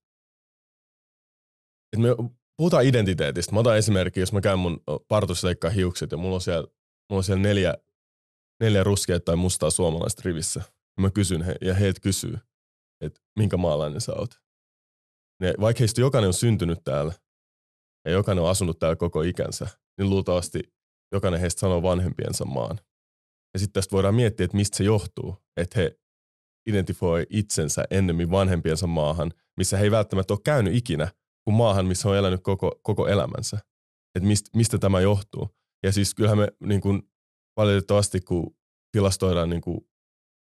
että me puhutaan identiteetistä. Mä otan esimerkki, jos mä käyn mun partusleikkaa hiukset ja mulla on siellä, mulla on siellä neljä, neljä ruskeaa tai mustaa suomalaista rivissä. Ja mä kysyn he, ja heet kysyy, että minkä maalainen sä oot. Ne, vaikka heistä jokainen on syntynyt täällä ja jokainen on asunut täällä koko ikänsä, niin luultavasti jokainen heistä sanoo vanhempiensa maan. Ja sitten tästä voidaan miettiä, että mistä se johtuu, että he identifioi itsensä ennemmin vanhempiensa maahan, missä he ei välttämättä ole käynyt ikinä, kuin maahan, missä on elänyt koko, koko elämänsä. Että mist, mistä tämä johtuu. Ja siis kyllähän me niin kuin, valitettavasti, kun tilastoidaan niin kuin,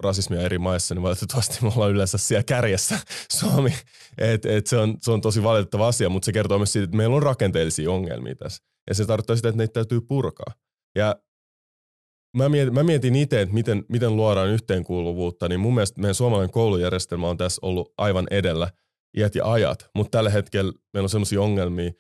rasismia eri maissa, niin valitettavasti me ollaan yleensä siellä kärjessä Suomi. Et, et se, on, se on tosi valitettava asia, mutta se kertoo myös siitä, että meillä on rakenteellisia ongelmia tässä. Ja se tarkoittaa sitä, että neitä täytyy purkaa. Ja mä mietin, mä mietin itse, että miten, miten luodaan yhteenkuuluvuutta, niin mun mielestä meidän suomalainen koulujärjestelmä on tässä ollut aivan edellä iät ja ajat, mutta tällä hetkellä meillä on sellaisia ongelmia,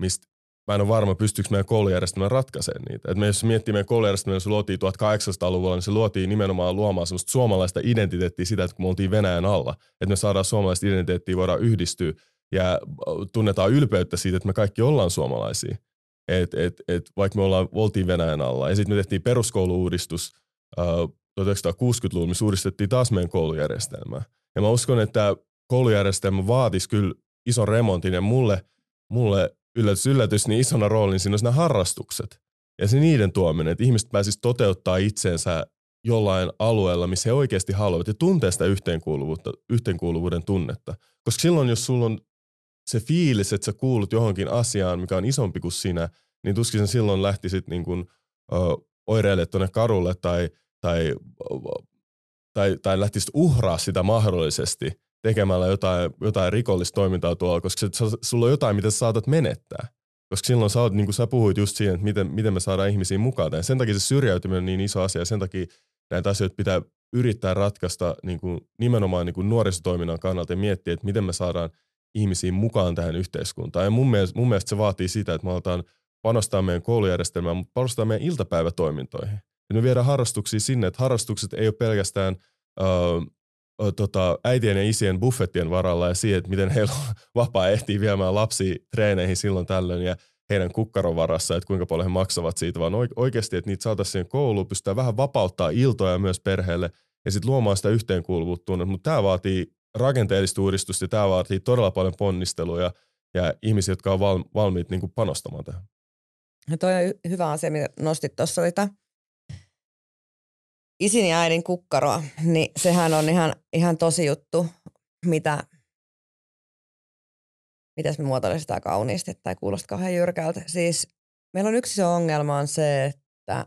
mistä mä en ole varma, pystyykö meidän koulujärjestelmä ratkaisemaan niitä. Et me jos miettii meidän koulujärjestelmä, se luotiin 1800-luvulla, niin se luotiin nimenomaan luomaan sellaista suomalaista identiteettiä sitä, että kun me oltiin Venäjän alla, että me saadaan suomalaista identiteettiä, voidaan yhdistyä ja tunnetaan ylpeyttä siitä, että me kaikki ollaan suomalaisia et, et, et, vaikka me ollaan, oltiin Venäjän alla. Ja sitten me tehtiin peruskouluuudistus uh, 1960-luvulla, missä uudistettiin taas meidän koulujärjestelmää. Ja mä uskon, että koulujärjestelmä vaatisi kyllä ison remontin ja mulle, mulle yllätys, yllätys, niin isona roolin siinä on nämä harrastukset. Ja se niiden tuominen, että ihmiset pääsisivät toteuttaa itseensä jollain alueella, missä he oikeasti haluavat ja tuntee sitä yhteenkuuluvuutta, yhteenkuuluvuuden tunnetta. Koska silloin, jos sulla on se fiilis, että sä kuulut johonkin asiaan, mikä on isompi kuin sinä, niin tuskin sä silloin lähtisit niin kuin, ö, oireille tuonne karulle tai, tai, tai, tai lähtisit uhraa sitä mahdollisesti tekemällä jotain, jotain rikollista toimintaa tuolla, koska se, sulla on jotain, mitä sä saatat menettää. Koska silloin sä, oot, niin kuin sä puhuit just siihen, että miten, miten me saadaan ihmisiä mukaan. Ja sen takia se syrjäytyminen on niin iso asia, ja sen takia näitä asioita pitää yrittää ratkaista niin kuin nimenomaan niin kuin nuorisotoiminnan kannalta ja miettiä, että miten me saadaan ihmisiin mukaan tähän yhteiskuntaan. Ja mun mielestä, mun mielestä se vaatii sitä, että me aletaan panostaa meidän koulujärjestelmään, mutta panostaa meidän iltapäivätoimintoihin. Ja me viedään harrastuksia sinne, että harrastukset ei ole pelkästään uh, tota, äitien ja isien buffettien varalla ja siihen, että miten heillä on vapaa ehtii viemään lapsi treeneihin silloin tällöin ja heidän kukkaron varassa, että kuinka paljon he maksavat siitä, vaan oikeasti, että niitä saataisiin siihen kouluun, pystytään vähän vapauttaa iltoja myös perheelle ja sitten luomaan sitä yhteenkuuluvuutta. Mutta tämä vaatii rakenteellista uudistusta ja tämä vaatii todella paljon ponnisteluja ja ihmisiä, jotka on val, valmiit niin kuin panostamaan tähän. Ja toi on hyvä asia, mitä nostit tuossa, oli isin ja äidin kukkaroa, niin sehän on ihan, ihan tosi juttu, mitä, mitäs me muotoilemme sitä kauniisti, tai kuulostaa kauhean jyrkältä. Siis meillä on yksi se ongelma on se, että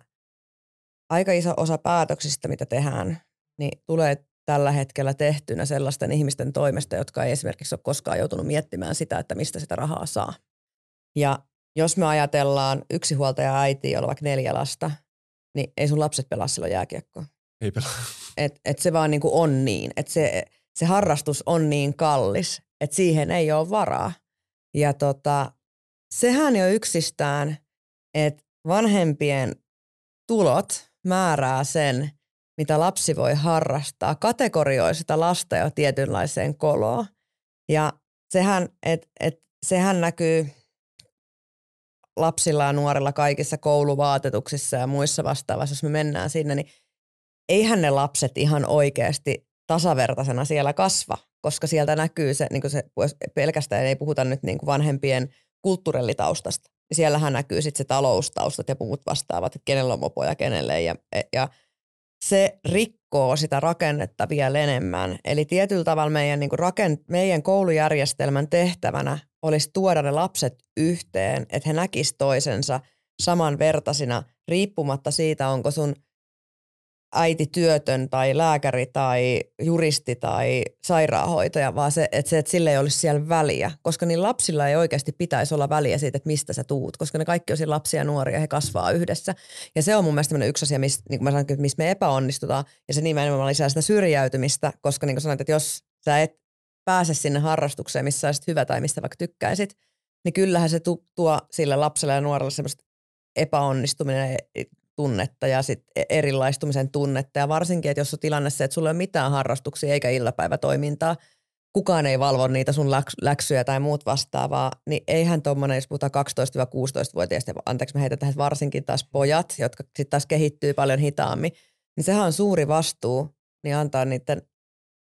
aika iso osa päätöksistä, mitä tehdään, niin tulee tällä hetkellä tehtynä sellaisten ihmisten toimesta, jotka ei esimerkiksi ole koskaan joutunut miettimään sitä, että mistä sitä rahaa saa. Ja jos me ajatellaan yksinhuoltaja äiti, jolla on vaikka neljä lasta, niin ei sun lapset pelaa silloin jääkiekkoa. Ei pelaa. Et, et se vaan niinku on niin, että se, se harrastus on niin kallis, että siihen ei ole varaa. Ja tota, sehän jo yksistään, että vanhempien tulot määrää sen, mitä lapsi voi harrastaa, kategorioi sitä lasta jo tietynlaiseen koloon. Ja sehän, et, et, sehän näkyy lapsilla ja nuorilla kaikissa kouluvaatetuksissa ja muissa vastaavassa, jos me mennään sinne, niin eihän ne lapset ihan oikeasti tasavertaisena siellä kasva, koska sieltä näkyy se, niin se pelkästään ei puhuta nyt niin kuin vanhempien kulttuurillitaustasta. Siellähän näkyy sitten se taloustaustat ja muut vastaavat, että kenellä on mopoja kenelle ja, ja se rikkoo sitä rakennetta vielä enemmän. Eli tietyllä tavalla meidän, niin rakent- meidän koulujärjestelmän tehtävänä olisi tuoda ne lapset yhteen, että he näkisivät toisensa samanvertaisina, riippumatta siitä, onko sun äiti työtön tai lääkäri tai juristi tai sairaanhoitaja, vaan se, että, se, että sille ei olisi siellä väliä. Koska niin lapsilla ei oikeasti pitäisi olla väliä siitä, että mistä sä tuut, koska ne kaikki on siinä lapsia ja nuoria, he kasvaa yhdessä. Ja se on mun mielestä yksi asia, missä, niin kuin mä sanoin, missä me epäonnistutaan, ja se nimenomaan lisää sitä syrjäytymistä, koska niin kuin sanoit, että jos sä et pääse sinne harrastukseen, missä olisit hyvä tai mistä vaikka tykkäisit, niin kyllähän se tuo sille lapselle ja nuorelle semmoista epäonnistuminen tunnetta ja sit e- erilaistumisen tunnetta. Ja varsinkin, että jos on tilanne se, että sulla ei ole mitään harrastuksia eikä iltapäivätoimintaa, kukaan ei valvo niitä sun läksyjä tai muut vastaavaa, niin eihän tuommoinen, jos puhutaan 12-16-vuotiaista, anteeksi me heitetään varsinkin taas pojat, jotka sitten taas kehittyy paljon hitaammin, niin sehän on suuri vastuu, niin antaa niiden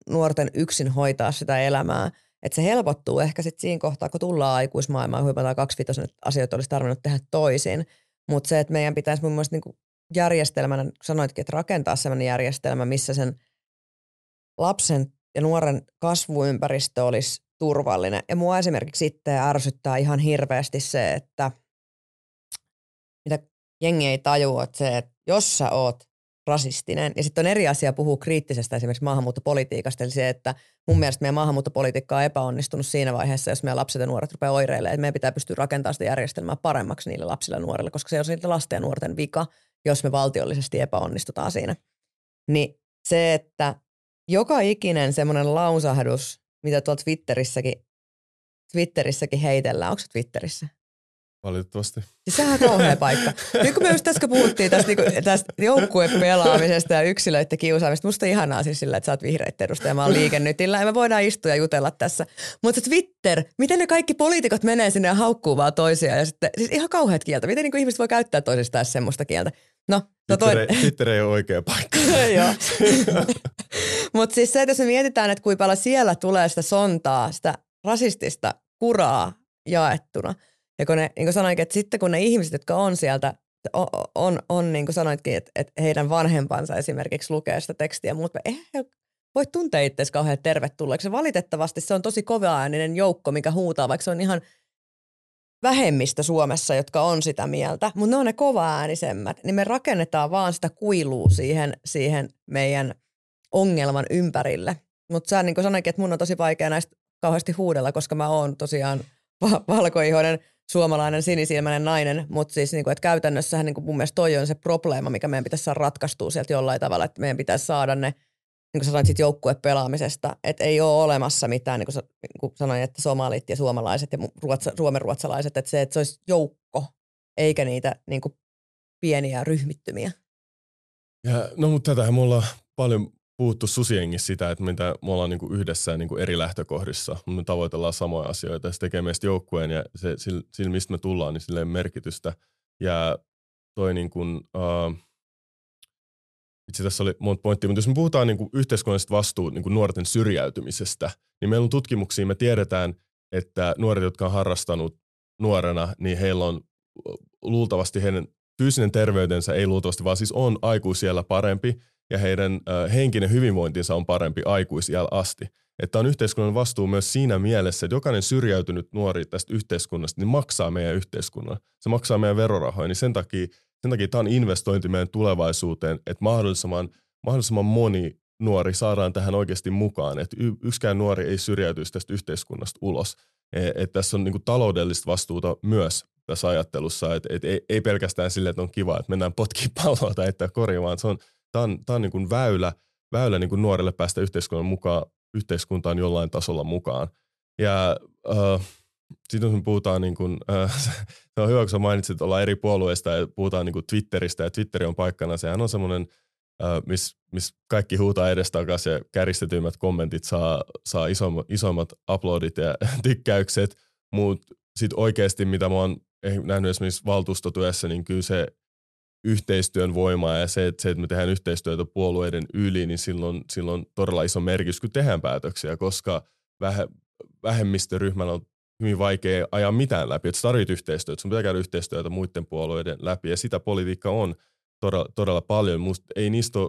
nuorten yksin hoitaa sitä elämää. Että se helpottuu ehkä sitten siinä kohtaa, kun tullaan aikuismaailmaan, huipataan kaksivitosen, että asioita olisi tarvinnut tehdä toisin. Mutta se, että meidän pitäisi mun mielestä niinku järjestelmänä, sanoitkin, että rakentaa sellainen järjestelmä, missä sen lapsen ja nuoren kasvuympäristö olisi turvallinen. Ja mua esimerkiksi sitten ärsyttää ihan hirveästi se, että mitä jengi ei tajua, että se, että jos sä oot rasistinen. Ja sitten on eri asia puhua kriittisestä esimerkiksi maahanmuuttopolitiikasta, eli se, että mun mielestä meidän maahanmuuttopolitiikka on epäonnistunut siinä vaiheessa, jos meidän lapset ja nuoret rupeaa oireilemaan, että meidän pitää pystyä rakentamaan sitä järjestelmää paremmaksi niille lapsille ja nuorille, koska se on niiden lasten ja nuorten vika, jos me valtiollisesti epäonnistutaan siinä. Niin se, että joka ikinen semmoinen lausahdus, mitä tuolla Twitterissäkin, Twitterissäkin heitellään, onko se Twitterissä? Valitettavasti. Siis sehän on kauhea paikka. Nyt kun me just tässä puhuttiin tästä, niinku, tästä joukkuepelaamisesta ja yksilöiden kiusaamista, musta on ihanaa siis sillä, että sä oot vihreitä edustaja, mä oon liikennytillä ja me voidaan istua ja jutella tässä. Mutta Twitter, miten ne kaikki poliitikot menee sinne ja haukkuu vaan toisiaan ja sitten, siis ihan kauheat kieltä. Miten niin ihmiset voi käyttää toisistaan semmoista kieltä? No, no ei, Twitter ei ole oikea paikka. Joo. Mutta siis se, että jos me mietitään, että kuinka paljon siellä tulee sitä sontaa, sitä rasistista kuraa jaettuna – ja kun ne, niin kuin sanoinkin, että sitten kun ne ihmiset, jotka on sieltä, on, on, on niin kuin sanoitkin, että, että heidän vanhempansa esimerkiksi lukee sitä tekstiä, mutta eihän he voi tuntea itseäsi kauhean tervetulleeksi. Valitettavasti se on tosi kova-ääninen joukko, mikä huutaa, vaikka se on ihan vähemmistä Suomessa, jotka on sitä mieltä, mutta ne on ne kova-äänisemmät, niin me rakennetaan vaan sitä kuilua siihen, siihen meidän ongelman ympärille. Mutta sä niin sanoinkin, että mun on tosi vaikea näistä kauheasti huudella, koska mä oon tosiaan va- valkoihoinen – suomalainen sinisilmäinen nainen, mutta siis niin kuin, että käytännössähän niin kuin mun mielestä toi on se probleema, mikä meidän pitäisi saada ratkaistua sieltä jollain tavalla, että meidän pitäisi saada ne, niin kuin sanoit, joukkuepelaamisesta, että ei ole olemassa mitään, niin kuin, niin kuin sanoin, että somalit ja suomalaiset ja ruotsa, ruotsalaiset, että se, että se olisi joukko, eikä niitä niin kuin pieniä ryhmittymiä. Ja, no mutta tätähän me ollaan paljon puhuttu susiengissä sitä, että mitä me ollaan niinku yhdessä niinku eri lähtökohdissa, me tavoitellaan samoja asioita se tekee meistä joukkueen ja se, sillä, sillä, mistä me tullaan, niin sille merkitystä. Ja toi niin kuin, uh, itse tässä oli monta pointtia, mutta jos me puhutaan niin kuin yhteiskunnallisesta vastuut niin kuin nuorten syrjäytymisestä, niin meillä on tutkimuksia, me tiedetään, että nuoret, jotka on harrastanut nuorena, niin heillä on luultavasti heidän fyysinen terveytensä ei luultavasti, vaan siis on aikuisiellä parempi ja heidän henkinen hyvinvointinsa on parempi aikuisiällä asti. Että on yhteiskunnan vastuu myös siinä mielessä, että jokainen syrjäytynyt nuori tästä yhteiskunnasta niin maksaa meidän yhteiskunnan. Se maksaa meidän verorahoja, niin sen takia, sen takia tämä on investointi meidän tulevaisuuteen, että mahdollisimman, mahdollisimman moni nuori saadaan tähän oikeasti mukaan, että yksikään nuori ei syrjäytyisi tästä yhteiskunnasta ulos. E, että tässä on niin kuin taloudellista vastuuta myös tässä ajattelussa, että, että ei, ei pelkästään sille, että on kiva, että mennään potkiin palloa tai että korjaamaan, se on, tämä on, tämä on niin kuin väylä, väylä niin kuin nuorelle päästä yhteiskunnan mukaan, yhteiskuntaan jollain tasolla mukaan. Ja äh, sitten kun puhutaan, niin kuin, äh, se on hyvä, kun sä mainitsit, että ollaan eri puolueista ja puhutaan niin kuin Twitteristä ja Twitteri on paikkana. Sehän on semmoinen, äh, missä mis kaikki huutaa edestakaisin ja käristetyimmät kommentit saa, saa isommat, isommat uploadit ja tykkäykset, mutta sitten oikeasti, mitä mä oon nähnyt esimerkiksi valtuustotyössä, niin kyllä se yhteistyön voimaa ja se, että, se, että me tehdään yhteistyötä puolueiden yli, niin silloin, silloin todella iso merkitys, kun tehdään päätöksiä, koska vähe, vähemmistöryhmällä on hyvin vaikea ajaa mitään läpi. Että sä tarvitset yhteistyötä, sun pitää käydä yhteistyötä muiden puolueiden läpi ja sitä politiikka on todella, todella paljon. Musta ei niistä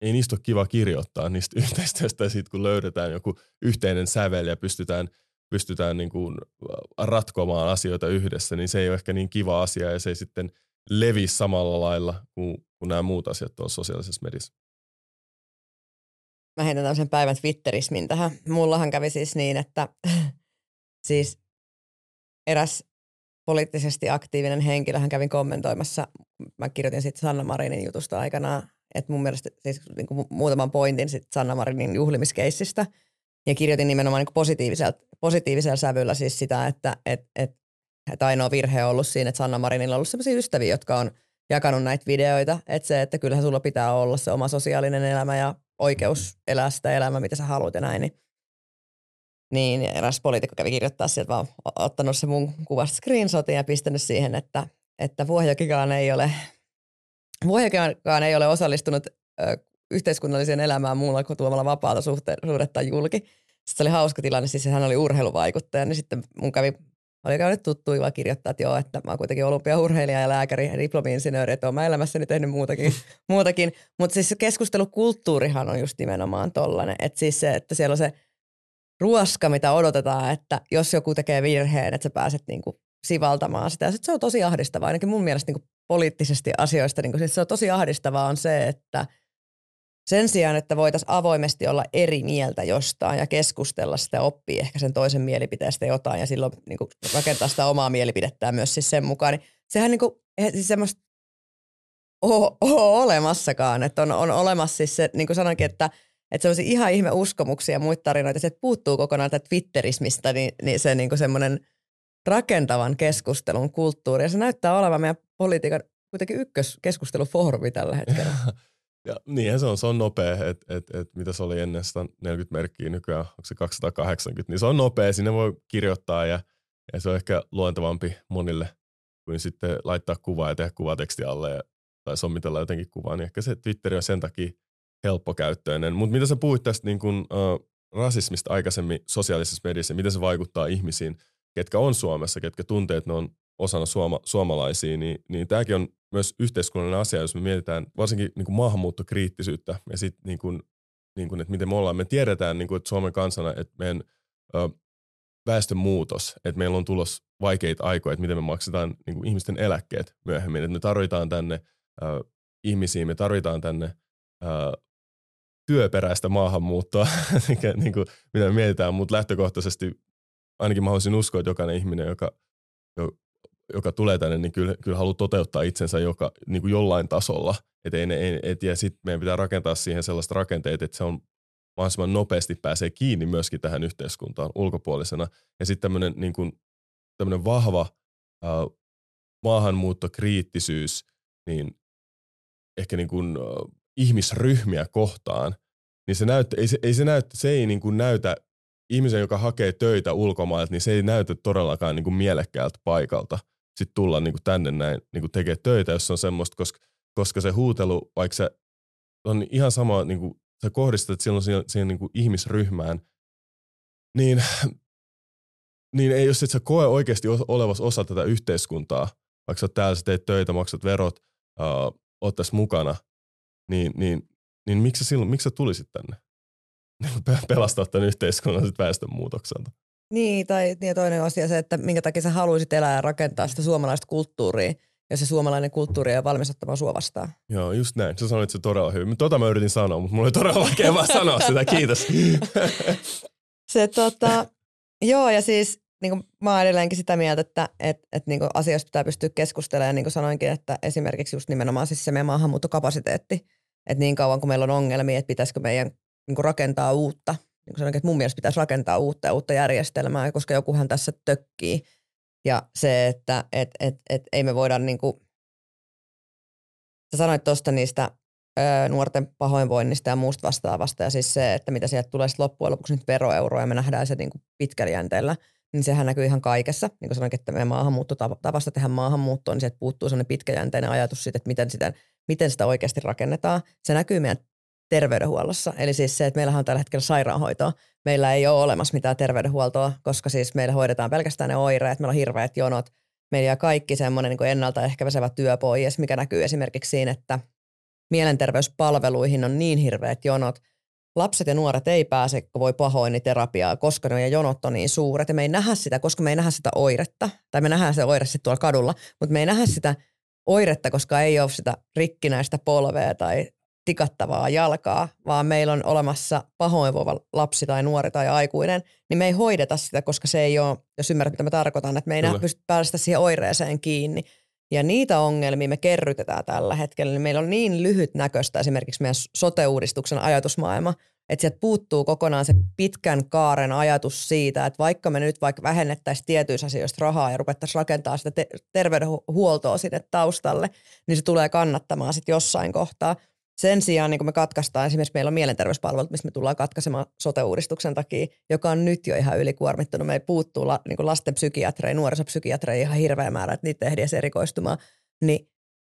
ei niistä ole kiva kirjoittaa niistä yhteistyöstä sit kun löydetään joku yhteinen sävel ja pystytään, pystytään niin kuin ratkomaan asioita yhdessä, niin se ei ole ehkä niin kiva asia ja se ei sitten – levi samalla lailla kuin, kuin nämä muut asiat tuossa sosiaalisessa mediassa. mä heitän tämmöisen päivän Twitterismin tähän. Mullahan kävi siis niin, että siis eräs poliittisesti aktiivinen henkilö, hän kävin kommentoimassa, mä kirjoitin sitten Sanna Marinin jutusta aikanaan, että mun mielestä siis niin kuin muutaman pointin sitten Sanna Marinin juhlimiskeissistä, ja kirjoitin nimenomaan niin positiivisella, positiivisella sävyllä siis sitä, että et, et, et ainoa virhe on ollut siinä, että Sanna Marinilla on ollut sellaisia ystäviä, jotka on jakanut näitä videoita, että se, että kyllähän sulla pitää olla se oma sosiaalinen elämä ja oikeus elää sitä elämää, mitä sä haluat ja näin, niin niin eräs poliitikko kävi kirjoittaa sieltä vaan ottanut se mun kuvasta screenshotin ja pistänyt siihen, että, että Vuohjokikaan ei ole, Vuohjokikaan ei ole osallistunut ö, yhteiskunnalliseen elämään muulla kuin tuomalla vapaata suhdetta julki. Sitten se oli hauska tilanne, siis hän oli urheiluvaikuttaja, niin sitten mun kävi oli käynyt tuttu vaan kirjoittaa, että joo, että mä oon kuitenkin olympiaurheilija ja lääkäri ja diplomi-insinööri, että oon mä elämässäni tehnyt muutakin. muutakin. Mutta siis se keskustelukulttuurihan on just nimenomaan tollainen, että siis se, että siellä on se ruoska, mitä odotetaan, että jos joku tekee virheen, että sä pääset niinku sivaltamaan sitä. Ja sit se on tosi ahdistavaa, ainakin mun mielestä niinku poliittisesti asioista, niinku, sit se on tosi ahdistavaa on se, että – sen sijaan, että voitaisiin avoimesti olla eri mieltä jostain ja keskustella sitä, oppii ehkä sen toisen mielipiteestä jotain ja silloin niin kuin, rakentaa sitä omaa mielipidettään myös siis sen mukaan, niin sehän niin kuin, siis semmoista ole, ole olemassakaan. Että on, on olemassa siis se, niin kuin sanoinkin, että, että semmoisia ihan ihme uskomuksia ja muita tarinoita, se puuttuu kokonaan tätä Twitterismistä, niin, niin se niin semmoinen rakentavan keskustelun kulttuuri. Ja se näyttää olevan meidän politiikan kuitenkin ykköskeskustelufoorumi tällä hetkellä. Ja niinhän se on, se on nopea, että et, et, mitä se oli ennen 140 merkkiä nykyään, onko se 280, niin se on nopea, sinne voi kirjoittaa ja, ja se on ehkä luontevampi monille kuin sitten laittaa kuvaa ja tehdä kuvateksti alle ja, tai sommitella jotenkin kuvaa, niin ehkä se Twitter on sen takia helppokäyttöinen. Mutta mitä sä puhuit tästä niin kun, uh, rasismista aikaisemmin sosiaalisessa mediassa, miten se vaikuttaa ihmisiin, ketkä on Suomessa, ketkä tuntee, että ne on osana suoma, suomalaisia, niin, niin tämäkin on myös yhteiskunnallinen asia, jos me mietitään varsinkin niin kuin maahanmuuttokriittisyyttä ja sitten niin kuin, niin kuin, että miten me ollaan. Me tiedetään niin kuin, että Suomen kansana, että meidän ö, väestön muutos, että meillä on tulos vaikeita aikoja, että miten me maksetaan niin kuin ihmisten eläkkeet myöhemmin, että me tarvitaan tänne ö, ihmisiä, me tarvitaan tänne ö, työperäistä maahanmuuttoa, niin kuin, mitä mietitään, mutta lähtökohtaisesti ainakin mä haluaisin uskoa, että jokainen ihminen, joka, joka tulee tänne, niin kyllä, kyllä haluaa toteuttaa itsensä joka, niin kuin jollain tasolla. Et ei, ei, et, ja sitten meidän pitää rakentaa siihen sellaista rakenteet, että se on mahdollisimman nopeasti pääsee kiinni myöskin tähän yhteiskuntaan ulkopuolisena. Ja sitten tämmöinen niin kuin, vahva äh, maahanmuuttokriittisyys, niin ehkä niin kuin, ihmisryhmiä kohtaan, niin se, näyttä, ei, se, ei se, näyttä, se ei niin kuin näytä ihmisen, joka hakee töitä ulkomailta, niin se ei näytä todellakaan niin kuin mielekkäältä paikalta – sitten tulla niin kuin tänne näin niin kuin tekee töitä, jos on semmoista, koska, koska se huutelu, vaikka se on ihan sama, niin kuin, sä kohdistat silloin siihen, siihen niin kuin ihmisryhmään, niin, niin ei, jos et sä koe oikeasti olevas osa tätä yhteiskuntaa, vaikka sä täällä, sä teet töitä, maksat verot, uh, oot tässä mukana, niin, niin, niin miksi sä, silloin, miksi sä tulisit tänne? Pelastaa tämän yhteiskunnan väestönmuutokselta. Niin, tai niin toinen asia se, että minkä takia sä haluaisit elää ja rakentaa sitä suomalaista kulttuuria, jos se suomalainen kulttuuri ei ole valmis ottamaan sua vastaan. Joo, just näin. Sä sanoit se todella hyvin. Tota mä yritin sanoa, mutta mulla oli todella vaikea vaan sanoa sitä. Kiitos. se tota, joo ja siis niin kuin mä oon edelleenkin sitä mieltä, että et, et niin kuin asioista pitää pystyä keskustelemaan. Niin kuin sanoinkin, että esimerkiksi just nimenomaan siis se meidän maahanmuuttokapasiteetti. Että niin kauan kuin meillä on ongelmia, että pitäisikö meidän niin kuin rakentaa uutta. Niin sanoin, että mun mielestä pitäisi rakentaa uutta ja uutta järjestelmää, koska jokuhan tässä tökkii. Ja se, että et, et, et, ei me voida niin kuin, sä sanoit tuosta niistä ö, nuorten pahoinvoinnista ja muusta vastaavasta. Ja siis se, että mitä sieltä tulee loppujen lopuksi nyt veroeuroja ja me nähdään se niin kuin pitkällä jänteellä, niin sehän näkyy ihan kaikessa. Niin kuin sanoin, että meidän maahanmuuttotavasta tehdä maahanmuuttoa, niin sieltä puuttuu sellainen pitkäjänteinen ajatus siitä, että miten sitä, miten sitä oikeasti rakennetaan. Se näkyy meidän terveydenhuollossa. Eli siis se, että meillähän on tällä hetkellä sairaanhoitoa. Meillä ei ole olemassa mitään terveydenhuoltoa, koska siis meillä hoidetaan pelkästään ne oireet, meillä on hirveät jonot. Meillä jää kaikki semmoinen niin ennaltaehkäisevä työ pois, mikä näkyy esimerkiksi siinä, että mielenterveyspalveluihin on niin hirveät jonot. Lapset ja nuoret ei pääse, kun voi pahoinniterapiaa, koska ne jonot on niin suuret. Ja me ei nähdä sitä, koska me ei nähdä sitä oiretta. Tai me nähdään se oire sitten tuolla kadulla, mutta me ei nähdä sitä oiretta, koska ei ole sitä rikkinäistä polvea tai tikattavaa jalkaa, vaan meillä on olemassa pahoinvoiva lapsi tai nuori tai aikuinen, niin me ei hoideta sitä, koska se ei ole, jos ymmärrät mitä mä tarkoitan, että me ei Kyllä. pysty päästä siihen oireeseen kiinni. Ja niitä ongelmia me kerrytetään tällä hetkellä. Meillä on niin lyhyt näköistä esimerkiksi meidän sote-uudistuksen ajatusmaailma, että sieltä puuttuu kokonaan se pitkän kaaren ajatus siitä, että vaikka me nyt vaikka vähennettäisiin tietyissä asioista rahaa ja ruvettaisiin rakentaa sitä te- terveydenhuoltoa sinne taustalle, niin se tulee kannattamaan sitten jossain kohtaa. Sen sijaan niin kun me katkaistaan, esimerkiksi meillä on mielenterveyspalvelut, mistä me tullaan katkaisemaan sote-uudistuksen takia, joka on nyt jo ihan ylikuormittunut. Meillä puuttuu la, niin lasten psykiatreja, nuorisopsykiatreja ihan hirveä määrä, että niitä ei edes erikoistumaan. Niin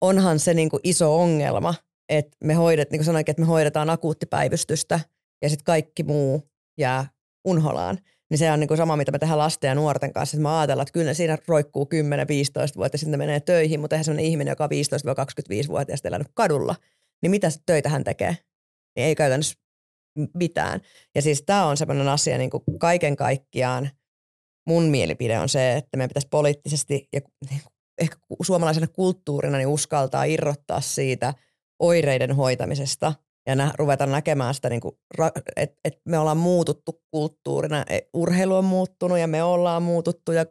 onhan se niin iso ongelma, että me hoidet, niin sanoinkin, että me hoidetaan akuuttipäivystystä ja sitten kaikki muu jää unholaan. Niin se on niin sama, mitä me tehdään lasten ja nuorten kanssa. Että me ajatellaan, että kyllä siinä roikkuu 10-15 vuotta ja sitten ne menee töihin, mutta eihän sellainen ihminen, joka on 15-25-vuotiaasta elänyt kadulla – niin mitä töitä hän tekee? Niin ei käytännössä mitään. Ja siis tämä on sellainen asia niin kuin kaiken kaikkiaan, mun mielipide on se, että meidän pitäisi poliittisesti ja ehkä suomalaisena kulttuurina niin uskaltaa irrottaa siitä oireiden hoitamisesta ja nä, ruveta näkemään sitä, niin että et me ollaan muututtu kulttuurina. E, urheilu on muuttunut ja me ollaan muututtu ja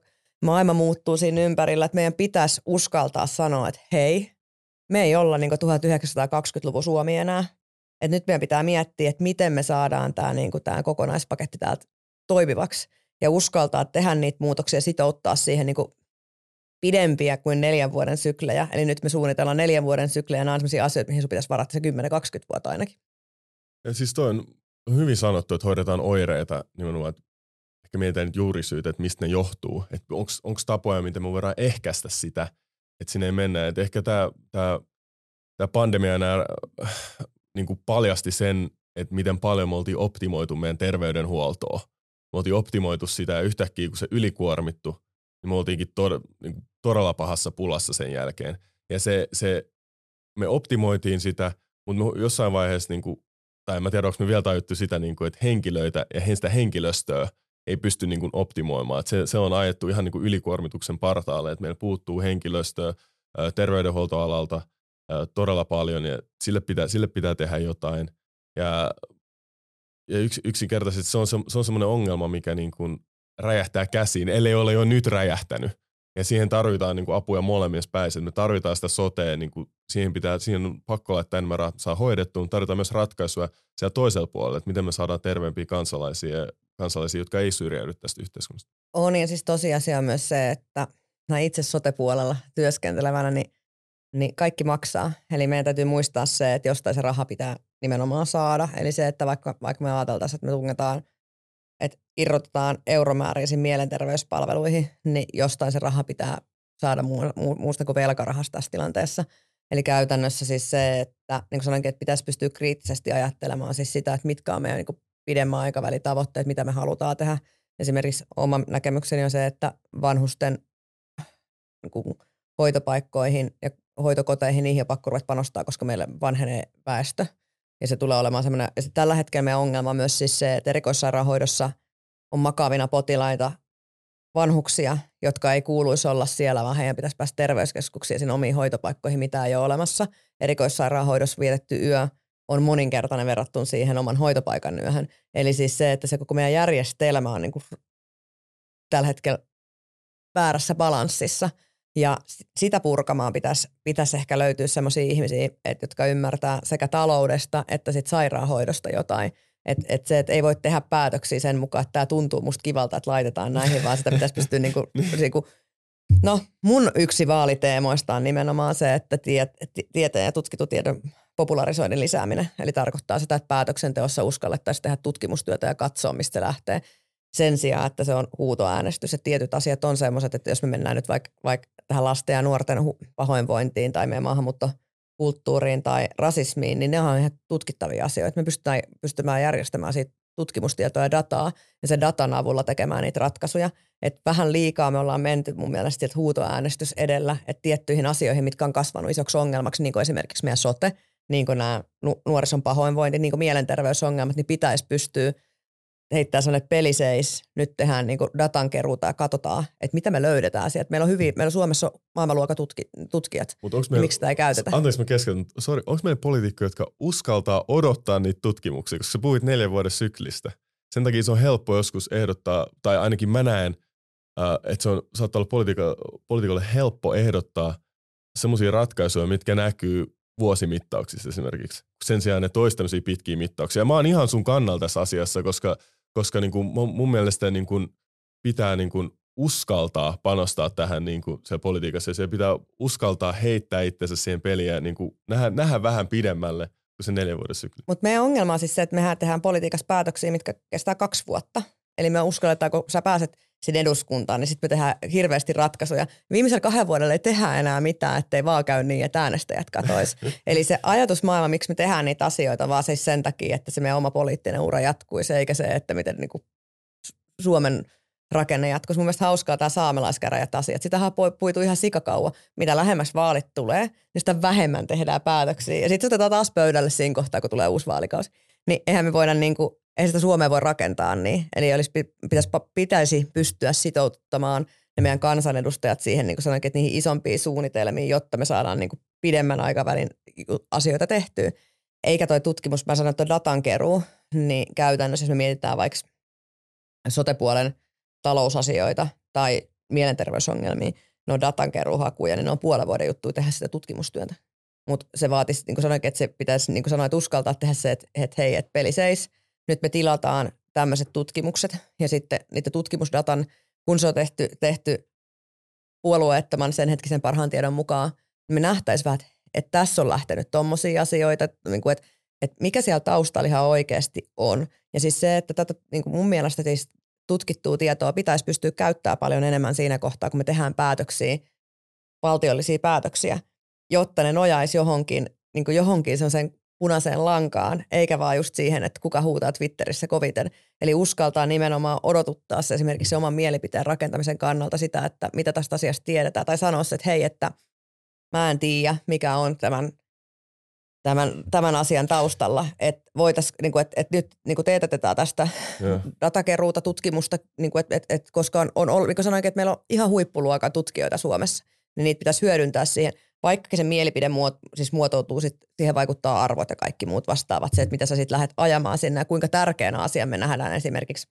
maailma muuttuu siinä ympärillä, että meidän pitäisi uskaltaa sanoa, että hei, me ei olla niin 1920-luvun Suomi enää. Et nyt meidän pitää miettiä, että miten me saadaan tämä niin tämä kokonaispaketti täältä toimivaksi ja uskaltaa tehdä niitä muutoksia ja sitouttaa siihen niin pidempiä kuin neljän vuoden syklejä. Eli nyt me suunnitellaan neljän vuoden syklejä nämä on sellaisia asioita, mihin sun pitäisi varata se 10-20 vuotta ainakin. Ja siis toi on hyvin sanottu, että hoidetaan oireita nimenomaan, että ehkä mietitään nyt juurisyytä, että mistä ne johtuu. Että onko tapoja, miten me voidaan ehkäistä sitä – että sinne ei mennä. Et ehkä tämä tää, tää pandemia nää, niin kuin paljasti sen, että miten paljon me oltiin optimoitu meidän terveydenhuoltoa. Me oltiin optimoitu sitä ja yhtäkkiä kun se ylikuormittu, niin me oltiinkin tod, niin kuin todella pahassa pulassa sen jälkeen. Ja se, se me optimoitiin sitä, mutta jossain vaiheessa, niin kuin, tai en mä tiedä, onko me vielä tajuttu sitä, niin kuin, että henkilöitä ja sitä henkilöstöä ei pysty niin kuin optimoimaan. Et se, se on ajettu ihan niin kuin ylikuormituksen partaalle, että meillä puuttuu henkilöstöä terveydenhuoltoalalta todella paljon ja sille pitää, sille pitää tehdä jotain. Ja, ja yks, yksinkertaisesti se on, se, se on semmoinen ongelma, mikä niin kuin räjähtää käsiin, ellei ole jo nyt räjähtänyt. Ja siihen tarvitaan niin kuin apuja molemmissa päissä. Me tarvitaan sitä sotea, niin kuin siihen, pitää, siihen on pakko laittaa enemmän saa hoidettua, mutta tarvitaan myös ratkaisuja siellä toisella puolella, että miten me saadaan terveempiä kansalaisia kansalaisia, jotka ei syrjäydy tästä yhteiskunnasta. On ja siis tosiasia on myös se, että mä itse sote-puolella työskentelevänä, niin, niin kaikki maksaa. Eli meidän täytyy muistaa se, että jostain se raha pitää nimenomaan saada. Eli se, että vaikka, vaikka me ajateltaisiin, että me tungetaan, että irrotetaan euromääräisiin mielenterveyspalveluihin, niin jostain se raha pitää saada muusta kuin velkarahasta tässä tilanteessa. Eli käytännössä siis se, että niin kuin sanoinkin, että pitäisi pystyä kriittisesti ajattelemaan siis sitä, että mitkä on meidän niin pidemmän aikavälin tavoitteet, mitä me halutaan tehdä. Esimerkiksi oma näkemykseni on se, että vanhusten niin hoitopaikkoihin ja hoitokoteihin niihin on pakko ruveta panostaa, koska meillä vanhenee väestö. Ja se tulee olemaan semmoinen, ja tällä hetkellä meidän ongelma on myös siis se, että erikoissairaanhoidossa on makaavina potilaita vanhuksia, jotka ei kuuluisi olla siellä, vaan heidän pitäisi päästä terveyskeskuksiin sinne omiin hoitopaikkoihin, mitä ei ole olemassa. Erikoissairaanhoidossa vietetty yö on moninkertainen verrattuna siihen oman hoitopaikan yöhön. Eli siis se, että se koko meidän järjestelmä on niin kuin tällä hetkellä väärässä balanssissa. Ja sitä purkamaan pitäisi, pitäisi ehkä löytyä sellaisia ihmisiä, että, jotka ymmärtää sekä taloudesta että sit sairaanhoidosta jotain. Että et se, että ei voi tehdä päätöksiä sen mukaan, että tämä tuntuu musta kivalta, että laitetaan näihin, vaan sitä pitäisi pystyä niinku, niinku No mun yksi vaaliteemoista on nimenomaan se, että tiet, tieteen ja tutkitun tiedon popularisoinnin lisääminen. Eli tarkoittaa sitä, että päätöksenteossa uskallettaisiin tehdä tutkimustyötä ja katsoa, mistä se lähtee. Sen sijaan, että se on huutoäänestys. Ja tietyt asiat on sellaiset, että jos me mennään nyt vaikka, vaikka tähän lasten ja nuorten pahoinvointiin tai meidän maahanmuuttokulttuuriin tai rasismiin, niin ne on ihan tutkittavia asioita. Me pystytään, pystytään järjestämään siitä tutkimustietoa ja dataa ja sen datan avulla tekemään niitä ratkaisuja. Et vähän liikaa me ollaan menty mun mielestä että huutoäänestys edellä, että tiettyihin asioihin, mitkä on kasvanut isoksi ongelmaksi, niin kuin esimerkiksi meidän sote, niin kuin nämä nuorison pahoinvointi, niin kuin mielenterveysongelmat, niin pitäisi pystyä heittää sellainen peliseis, nyt tehdään niin datan keruuta ja katsotaan, että mitä me löydetään sieltä. Meillä on, hyvin, meillä on Suomessa maailmanluokan tutki, tutkijat, Mut onks meillä, miksi sitä ei käytetä? Anteeksi mä keskeytän, sorry, onko meillä poliitikkoja, jotka uskaltaa odottaa niitä tutkimuksia, koska sä puhuit neljän vuoden syklistä. Sen takia se on helppo joskus ehdottaa, tai ainakin mä näen, että se on, saattaa olla poliitikolle helppo ehdottaa semmoisia ratkaisuja, mitkä näkyy vuosimittauksissa esimerkiksi. Sen sijaan ne toista pitkiä mittauksia. Ja mä oon ihan sun kannalla tässä asiassa, koska, koska niin kuin mun mielestä niin kuin pitää niin kuin uskaltaa panostaa tähän niin kuin siellä politiikassa. Ja se pitää uskaltaa heittää itsensä siihen peliin ja niin kuin nähdä, nähdä vähän pidemmälle kuin se neljän vuoden sykli. Mutta meidän ongelma on siis se, että mehän tehdään politiikassa päätöksiä, mitkä kestää kaksi vuotta. Eli me uskalletaan, kun sä pääset sinne eduskuntaan, niin sitten me tehdään hirveästi ratkaisuja. Viimeisellä kahden vuodella ei tehdä enää mitään, ettei vaan käy niin, että äänestäjät katois. Eli se ajatusmaailma, miksi me tehdään niitä asioita, vaan siis sen takia, että se meidän oma poliittinen ura jatkuisi, eikä se, että miten niin kuin Suomen rakenne jatkuisi. Mun mielestä hauskaa tämä saamelaiskäräjät asiat. Sitähän puitu ihan sikakauan. Mitä lähemmäs vaalit tulee, niin sitä vähemmän tehdään päätöksiä. Ja sitten se otetaan taas pöydälle siinä kohtaa, kun tulee uusi vaalikausi. Niin eihän me voida niin kuin ei sitä Suomea voi rakentaa niin. Eli olisi, pitäisi, pitäisi pystyä sitouttamaan ne meidän kansanedustajat siihen, niin kuin sanoinkin, että niihin isompiin suunnitelmiin, jotta me saadaan niin kuin pidemmän aikavälin asioita tehtyä. Eikä toi tutkimus, mä sanon, että datankeruu, niin käytännössä jos me mietitään vaikka sotepuolen talousasioita tai mielenterveysongelmia, ne on datankeruuhakuja, niin ne on puolen vuoden juttuja tehdä sitä tutkimustyötä. Mutta se vaatisi, niin kuin sanoinkin, että se pitäisi niin kuin sanoin, että uskaltaa tehdä se, että, että hei, että peli seis – nyt me tilataan tämmöiset tutkimukset ja sitten niitä tutkimusdatan, kun se on tehty, tehty puolueettoman sen hetkisen parhaan tiedon mukaan, niin me nähtäisiin vähän, että tässä on lähtenyt tommosia asioita, niin kuin, että, että mikä siellä taustalla ihan oikeasti on. Ja siis se, että tätä niin kuin mun mielestä siis tutkittua tietoa pitäisi pystyä käyttämään paljon enemmän siinä kohtaa, kun me tehdään päätöksiä, valtiollisia päätöksiä, jotta ne nojaisi johonkin, niin kuin johonkin sen punaiseen lankaan, eikä vaan just siihen, että kuka huutaa Twitterissä koviten. Eli uskaltaa nimenomaan odotuttaa se esimerkiksi se oman mielipiteen rakentamisen kannalta sitä, että mitä tästä asiasta tiedetään, tai sanoa se, että hei, että mä en tiedä, mikä on tämän, tämän, tämän asian taustalla, että voitais, niin kuin, että, että nyt niin kuin teetätetään tästä yeah. datakeruuta, tutkimusta, niin kuin, että, että, että koska on, on ollut, niin kuin sanoinkin, että meillä on ihan huippuluokan tutkijoita Suomessa, niin niitä pitäisi hyödyntää siihen – vaikka se mielipide muot, siis muotoutuu, sit, siihen vaikuttaa arvot ja kaikki muut vastaavat. Se, että mitä sä sitten lähdet ajamaan sinne ja kuinka tärkeänä asia me nähdään esimerkiksi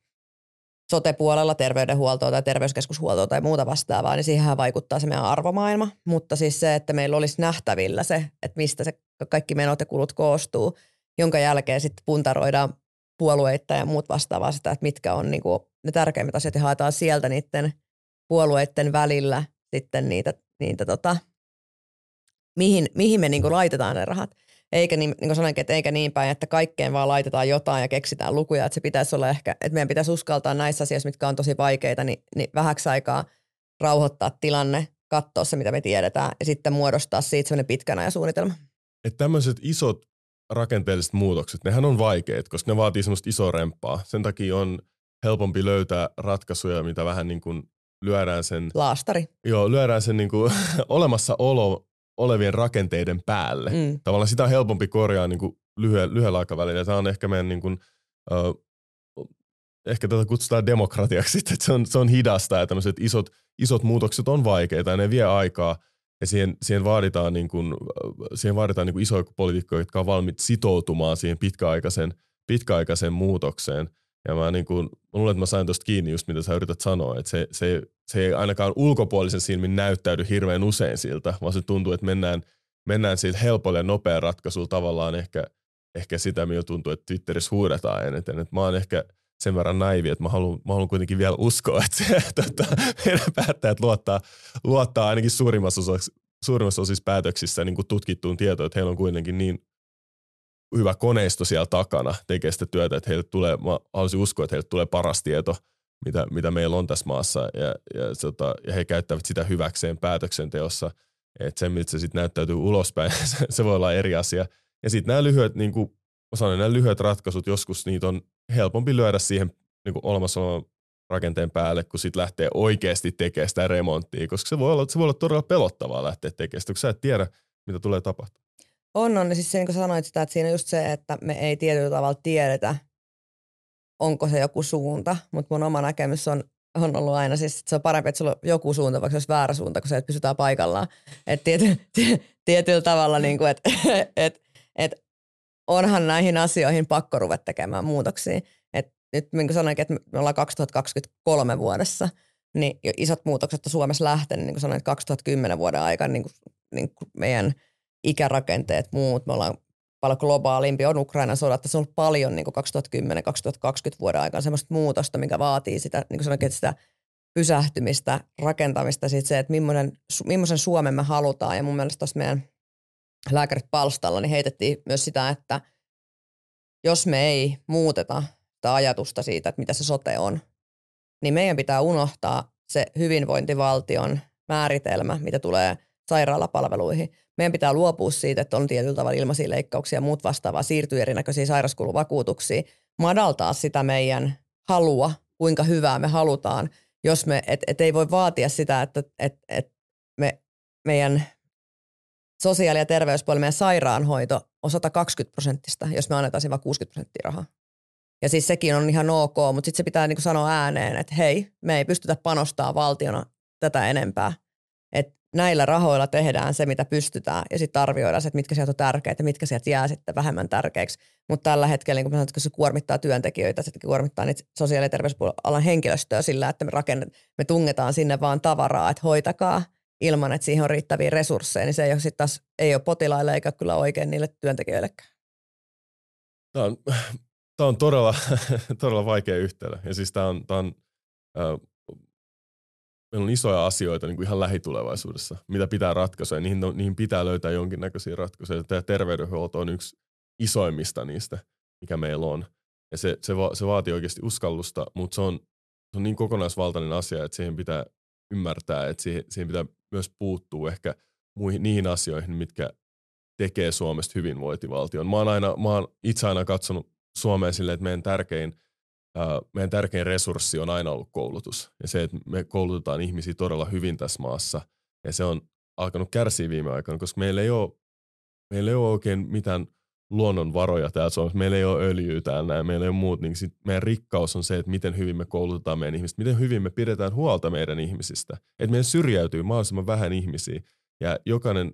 sote-puolella terveydenhuoltoa tai terveyskeskushuoltoa tai muuta vastaavaa, niin siihen vaikuttaa se meidän arvomaailma. Mutta siis se, että meillä olisi nähtävillä se, että mistä se kaikki menot ja kulut koostuu, jonka jälkeen sitten puntaroidaan puolueita ja muut vastaavaa sitä, että mitkä on niinku ne tärkeimmät asiat ja haetaan sieltä niiden puolueiden välillä sitten niitä, niitä tota, mihin, mihin me niinku laitetaan ne rahat. Eikä niin, niin kuin sanoinkin, että eikä niin päin, että kaikkeen vaan laitetaan jotain ja keksitään lukuja. Että se pitäisi olla ehkä, että meidän pitäisi uskaltaa näissä asioissa, mitkä on tosi vaikeita, niin, niin vähäksi aikaa rauhoittaa tilanne, katsoa se, mitä me tiedetään ja sitten muodostaa siitä sellainen pitkän ajan suunnitelma. Että tämmöiset isot rakenteelliset muutokset, nehän on vaikeat, koska ne vaatii semmoista isoa remppaa. Sen takia on helpompi löytää ratkaisuja, mitä vähän niin kuin lyödään sen... Laastari. Joo, lyödään sen niin kuin olemassaolo olevien rakenteiden päälle. Mm. Tavallaan sitä on helpompi korjaa niin kuin lyhy- lyhyellä aikavälillä. Tämä on ehkä meidän, niin kuin, uh, ehkä tätä kutsutaan demokratiaksi, että se on, se on hidasta ja tämmöiset isot, isot muutokset on vaikeita ja ne vie aikaa. Ja siihen, siihen vaaditaan, niin kuin, siihen vaaditaan niin kuin isoja poliitikkoja, jotka on valmiit sitoutumaan siihen pitkäaikaisen, pitkäaikaisen muutokseen – ja mä, niin kuin, mä luulen, että mä sain tuosta kiinni just mitä sä yrität sanoa, että se, se, se ei ainakaan ulkopuolisen silmin näyttäydy hirveän usein siltä, vaan se tuntuu, että mennään, mennään siitä helpolla ja nopea ratkaisulla tavallaan ehkä, ehkä sitä, mitä tuntuu, että Twitterissä huudetaan eniten. Että mä oon ehkä sen verran naivi, että mä haluan, mä haluan kuitenkin vielä uskoa, että se, tota, meidän päättäjät luottaa, luottaa ainakin suurimmassa osassa, suurimmassa osissa päätöksissä niin kuin tutkittuun tietoon, että heillä on kuitenkin niin hyvä koneisto siellä takana tekee sitä työtä, että heille tulee, mä haluaisin uskoa, että heille tulee paras tieto, mitä, mitä meillä on tässä maassa, ja, ja, sota, ja he käyttävät sitä hyväkseen päätöksenteossa, että se, miltä se sitten näyttäytyy ulospäin, se, se voi olla eri asia. Ja sitten nämä lyhyet, niin kuin sanoin, nämä lyhyet ratkaisut, joskus niitä on helpompi lyödä siihen niin kuin olemassa olevan rakenteen päälle, kun sitten lähtee oikeasti tekemään sitä remonttia, koska se voi olla, se voi olla todella pelottavaa lähteä tekemään sitä, kun sä et tiedä, mitä tulee tapahtumaan. On, on. Siis se, niin kuin sanoit sitä, että siinä just se, että me ei tietyllä tavalla tiedetä, onko se joku suunta, mutta mun oma näkemys on, on ollut aina siis, että se on parempi, että sulla on joku suunta, vaikka se olisi väärä suunta, kun se, että pysytään paikallaan. Et tiety, tietyllä tavalla, niin kuin, että et, et onhan näihin asioihin pakko ruveta tekemään muutoksia. Et nyt niin kuin sanoinkin, että me ollaan 2023 vuodessa, niin isot muutokset on Suomessa lähtenyt, niin kuin sanoin, että 2010 vuoden aikana niin kuin, niin kuin meidän ikärakenteet, muut, me ollaan paljon globaalimpi, on Ukrainan sodat, tässä on ollut paljon niin 2010-2020 vuoden aikana semmoista muutosta, mikä vaatii sitä, niin kuin sanoin, sitä pysähtymistä, rakentamista, sit se, että millainen, millaisen Suomen me halutaan. Ja mun mielestä tuossa meidän lääkärit palstalla niin heitettiin myös sitä, että jos me ei muuteta sitä ajatusta siitä, että mitä se sote on, niin meidän pitää unohtaa se hyvinvointivaltion määritelmä, mitä tulee sairaalapalveluihin. Meidän pitää luopua siitä, että on tietyllä tavalla ilmaisia leikkauksia ja muut vastaavaa, siirtyy erinäköisiin sairaskuluvakuutuksiin, madaltaa sitä meidän halua, kuinka hyvää me halutaan, jos me, et, et ei voi vaatia sitä, että et, et me, meidän sosiaali- ja terveyspuoli, meidän sairaanhoito on 120 prosenttista, jos me annetaan vain 60 prosenttia rahaa. Ja siis sekin on ihan ok, mutta sitten se pitää niin sanoa ääneen, että hei, me ei pystytä panostaa valtiona tätä enempää. Et näillä rahoilla tehdään se, mitä pystytään, ja sitten arvioidaan se, että mitkä sieltä on tärkeitä ja mitkä sieltä jää sitten vähemmän tärkeiksi. Mutta tällä hetkellä, niin kun sanoin, että se kuormittaa työntekijöitä, se kuormittaa niitä sosiaali- ja terveysalan henkilöstöä sillä, että me, rakennet, me tungetaan sinne vaan tavaraa, että hoitakaa ilman, että siihen on riittäviä resursseja, niin se ei ole, sit taas, ei ole potilaille eikä kyllä oikein niille työntekijöillekään. Tämä on, tämä on todella, todella vaikea yhtälö. Ja siis tämä on, tämä on äh, meillä on isoja asioita niin kuin ihan lähitulevaisuudessa, mitä pitää ratkaista, niihin, niihin pitää löytää jonkinnäköisiä ratkaisuja. Tämä terveydenhuolto on yksi isoimmista niistä, mikä meillä on. Ja se, se, va, se vaatii oikeasti uskallusta, mutta se on, se on niin kokonaisvaltainen asia, että siihen pitää ymmärtää, että siihen, siihen pitää myös puuttua ehkä muihin, niihin asioihin, mitkä tekee Suomesta hyvinvointivaltion. Mä oon, aina, mä oon itse aina katsonut Suomeen silleen, että meidän tärkein meidän tärkein resurssi on aina ollut koulutus. Ja se, että me koulutetaan ihmisiä todella hyvin tässä maassa. Ja se on alkanut kärsiä viime aikoina, koska meillä ei ole, meillä ei ole oikein mitään luonnonvaroja täällä Suomessa. Meillä ei ole öljyä täällä meillä ei ole muut. Niin sit meidän rikkaus on se, että miten hyvin me koulutetaan meidän ihmistä, miten hyvin me pidetään huolta meidän ihmisistä. Että meidän syrjäytyy mahdollisimman vähän ihmisiä. Ja jokainen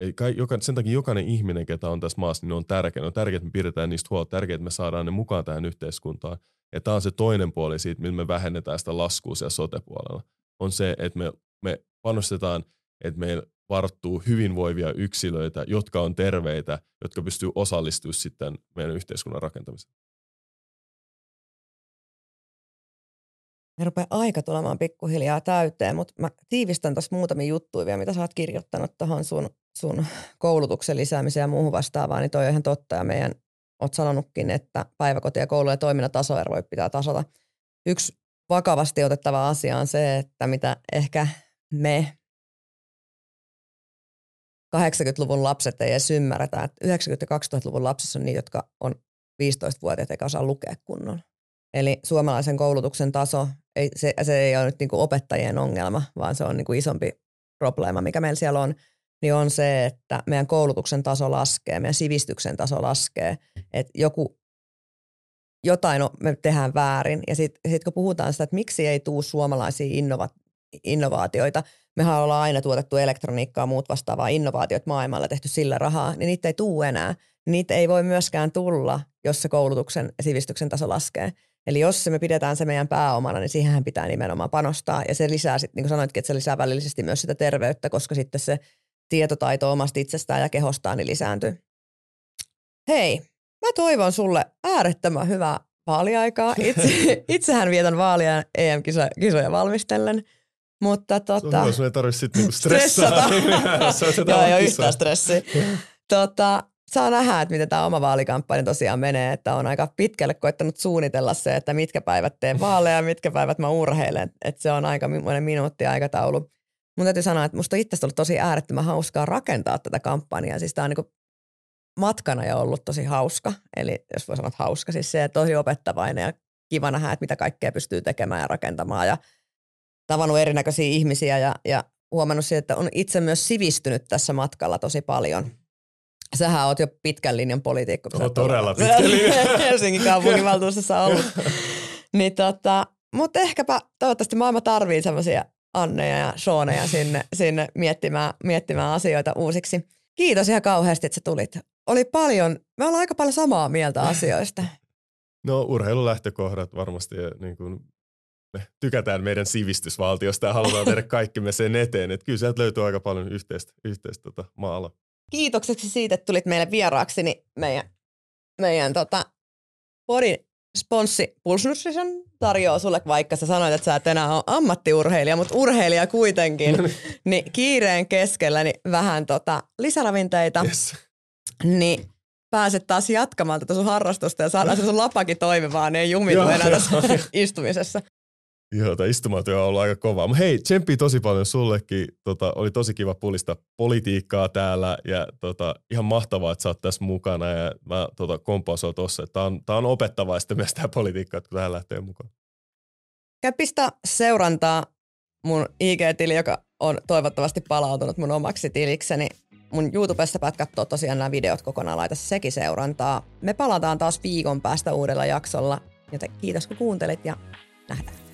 ei, joka, sen takia jokainen ihminen, ketä on tässä maassa, niin on tärkeä. On tärkeää, että me pidetään niistä huolta, tärkeää, että me saadaan ne mukaan tähän yhteiskuntaan. Ja tämä on se toinen puoli siitä, millä me vähennetään sitä laskua siellä sote-puolella. On se, että me, me panostetaan, että meillä varttuu hyvinvoivia yksilöitä, jotka on terveitä, jotka pystyy osallistumaan sitten meidän yhteiskunnan rakentamiseen. Me rupeaa aika tulemaan pikkuhiljaa täyteen, mutta mä tiivistän tuossa muutamia juttuja vielä, mitä sä oot kirjoittanut tuohon sun, sun koulutuksen lisäämiseen ja muuhun vastaavaan, niin toi on ihan totta. Ja meidän olet sanonutkin, että päiväkoti- ja koulujen toiminnan tasoeroja pitää tasata. Yksi vakavasti otettava asia on se, että mitä ehkä me 80-luvun lapset ei edes ymmärretä, että 90- ja 2000-luvun lapsissa on niitä, jotka on 15-vuotiaat eikä osaa lukea kunnolla. Eli suomalaisen koulutuksen taso, ei, se, se ei ole nyt niin kuin opettajien ongelma, vaan se on niin kuin isompi probleema, mikä meillä siellä on niin on se, että meidän koulutuksen taso laskee, meidän sivistyksen taso laskee. Että joku, jotain me tehdään väärin. Ja sitten sit kun puhutaan sitä, että miksi ei tuu suomalaisia innova, innovaatioita, mehän ollaan aina tuotettu elektroniikkaa muut vastaavaa innovaatiot maailmalla, tehty sillä rahaa, niin niitä ei tuu enää. Niitä ei voi myöskään tulla, jos se koulutuksen ja sivistyksen taso laskee. Eli jos se me pidetään se meidän pääomana, niin siihen pitää nimenomaan panostaa. Ja se lisää sitten, niin kuin sanoitkin, että se lisää välillisesti myös sitä terveyttä, koska sitten se tietotaito omasta itsestään ja kehostaan niin lisääntyy. Hei, mä toivon sulle äärettömän hyvää vaaliaikaa. Itse, itsehän vietän vaalia EM-kisoja valmistellen. Mutta tota... Sun ei tarvitse sitten niinku stressata. Joo, ei ole yhtään stressiä. tota, saa nähdä, että miten tämä oma vaalikampanja tosiaan menee, että on aika pitkälle koittanut suunnitella se, että mitkä päivät teen vaaleja ja mitkä päivät mä urheilen. Että se on aika monen minuutti aikataulu mun täytyy sanoa, että musta on itse ollut tosi äärettömän hauskaa rakentaa tätä kampanjaa. Siis tää on niin matkana jo ollut tosi hauska. Eli jos voi sanoa, että hauska, siis se, tosi opettavainen ja kiva nähdä, että mitä kaikkea pystyy tekemään ja rakentamaan ja tavannut erinäköisiä ihmisiä ja, ja huomannut siitä, että on itse myös sivistynyt tässä matkalla tosi paljon. Sähän oot jo pitkän linjan poliitikko. oh, todella pitkän linjan. Helsingin kaupunginvaltuustossa ollut. niin tota, mutta ehkäpä toivottavasti maailma tarvii semmoisia Anneja ja Seaneja sinne, sinne miettimään, miettimään asioita uusiksi. Kiitos ihan kauheasti, että sä tulit. Oli paljon, me ollaan aika paljon samaa mieltä asioista. No urheilulähtökohdat varmasti niin kuin me tykätään meidän sivistysvaltiosta ja halutaan tehdä kaikki me sen eteen. Että kyllä sieltä löytyy aika paljon yhteistä, yhteistä tota, maalla. Kiitokseksi siitä, että tulit meille vieraaksi niin meidän, meidän tota, podin sponssi Pulse Nutrition tarjoaa sulle, vaikka sä sanoit, että sä et enää ole ammattiurheilija, mutta urheilija kuitenkin, niin kiireen keskellä niin vähän tota lisäravinteita. Yes. Niin pääset taas jatkamaan tätä sun harrastusta ja saadaan se sun lapakin toimimaan, niin ei jumitu enää tässä istumisessa. Joo, tämä istumatyö on ollut aika kovaa. Mutta hei, tsemppi tosi paljon sullekin. Tota, oli tosi kiva pulista politiikkaa täällä ja tota, ihan mahtavaa, että sä oot tässä mukana. Ja mä tota, tuossa, että tämä on, tää on opettavaista myös tämä politiikka, kun tähän lähtee mukaan. Käy pistä seurantaa mun IG-tili, joka on toivottavasti palautunut mun omaksi tilikseni. Mun YouTubessa päät katsoa tosiaan nämä videot kokonaan, laita sekin seurantaa. Me palataan taas viikon päästä uudella jaksolla, joten kiitos kun kuuntelit ja nähdään.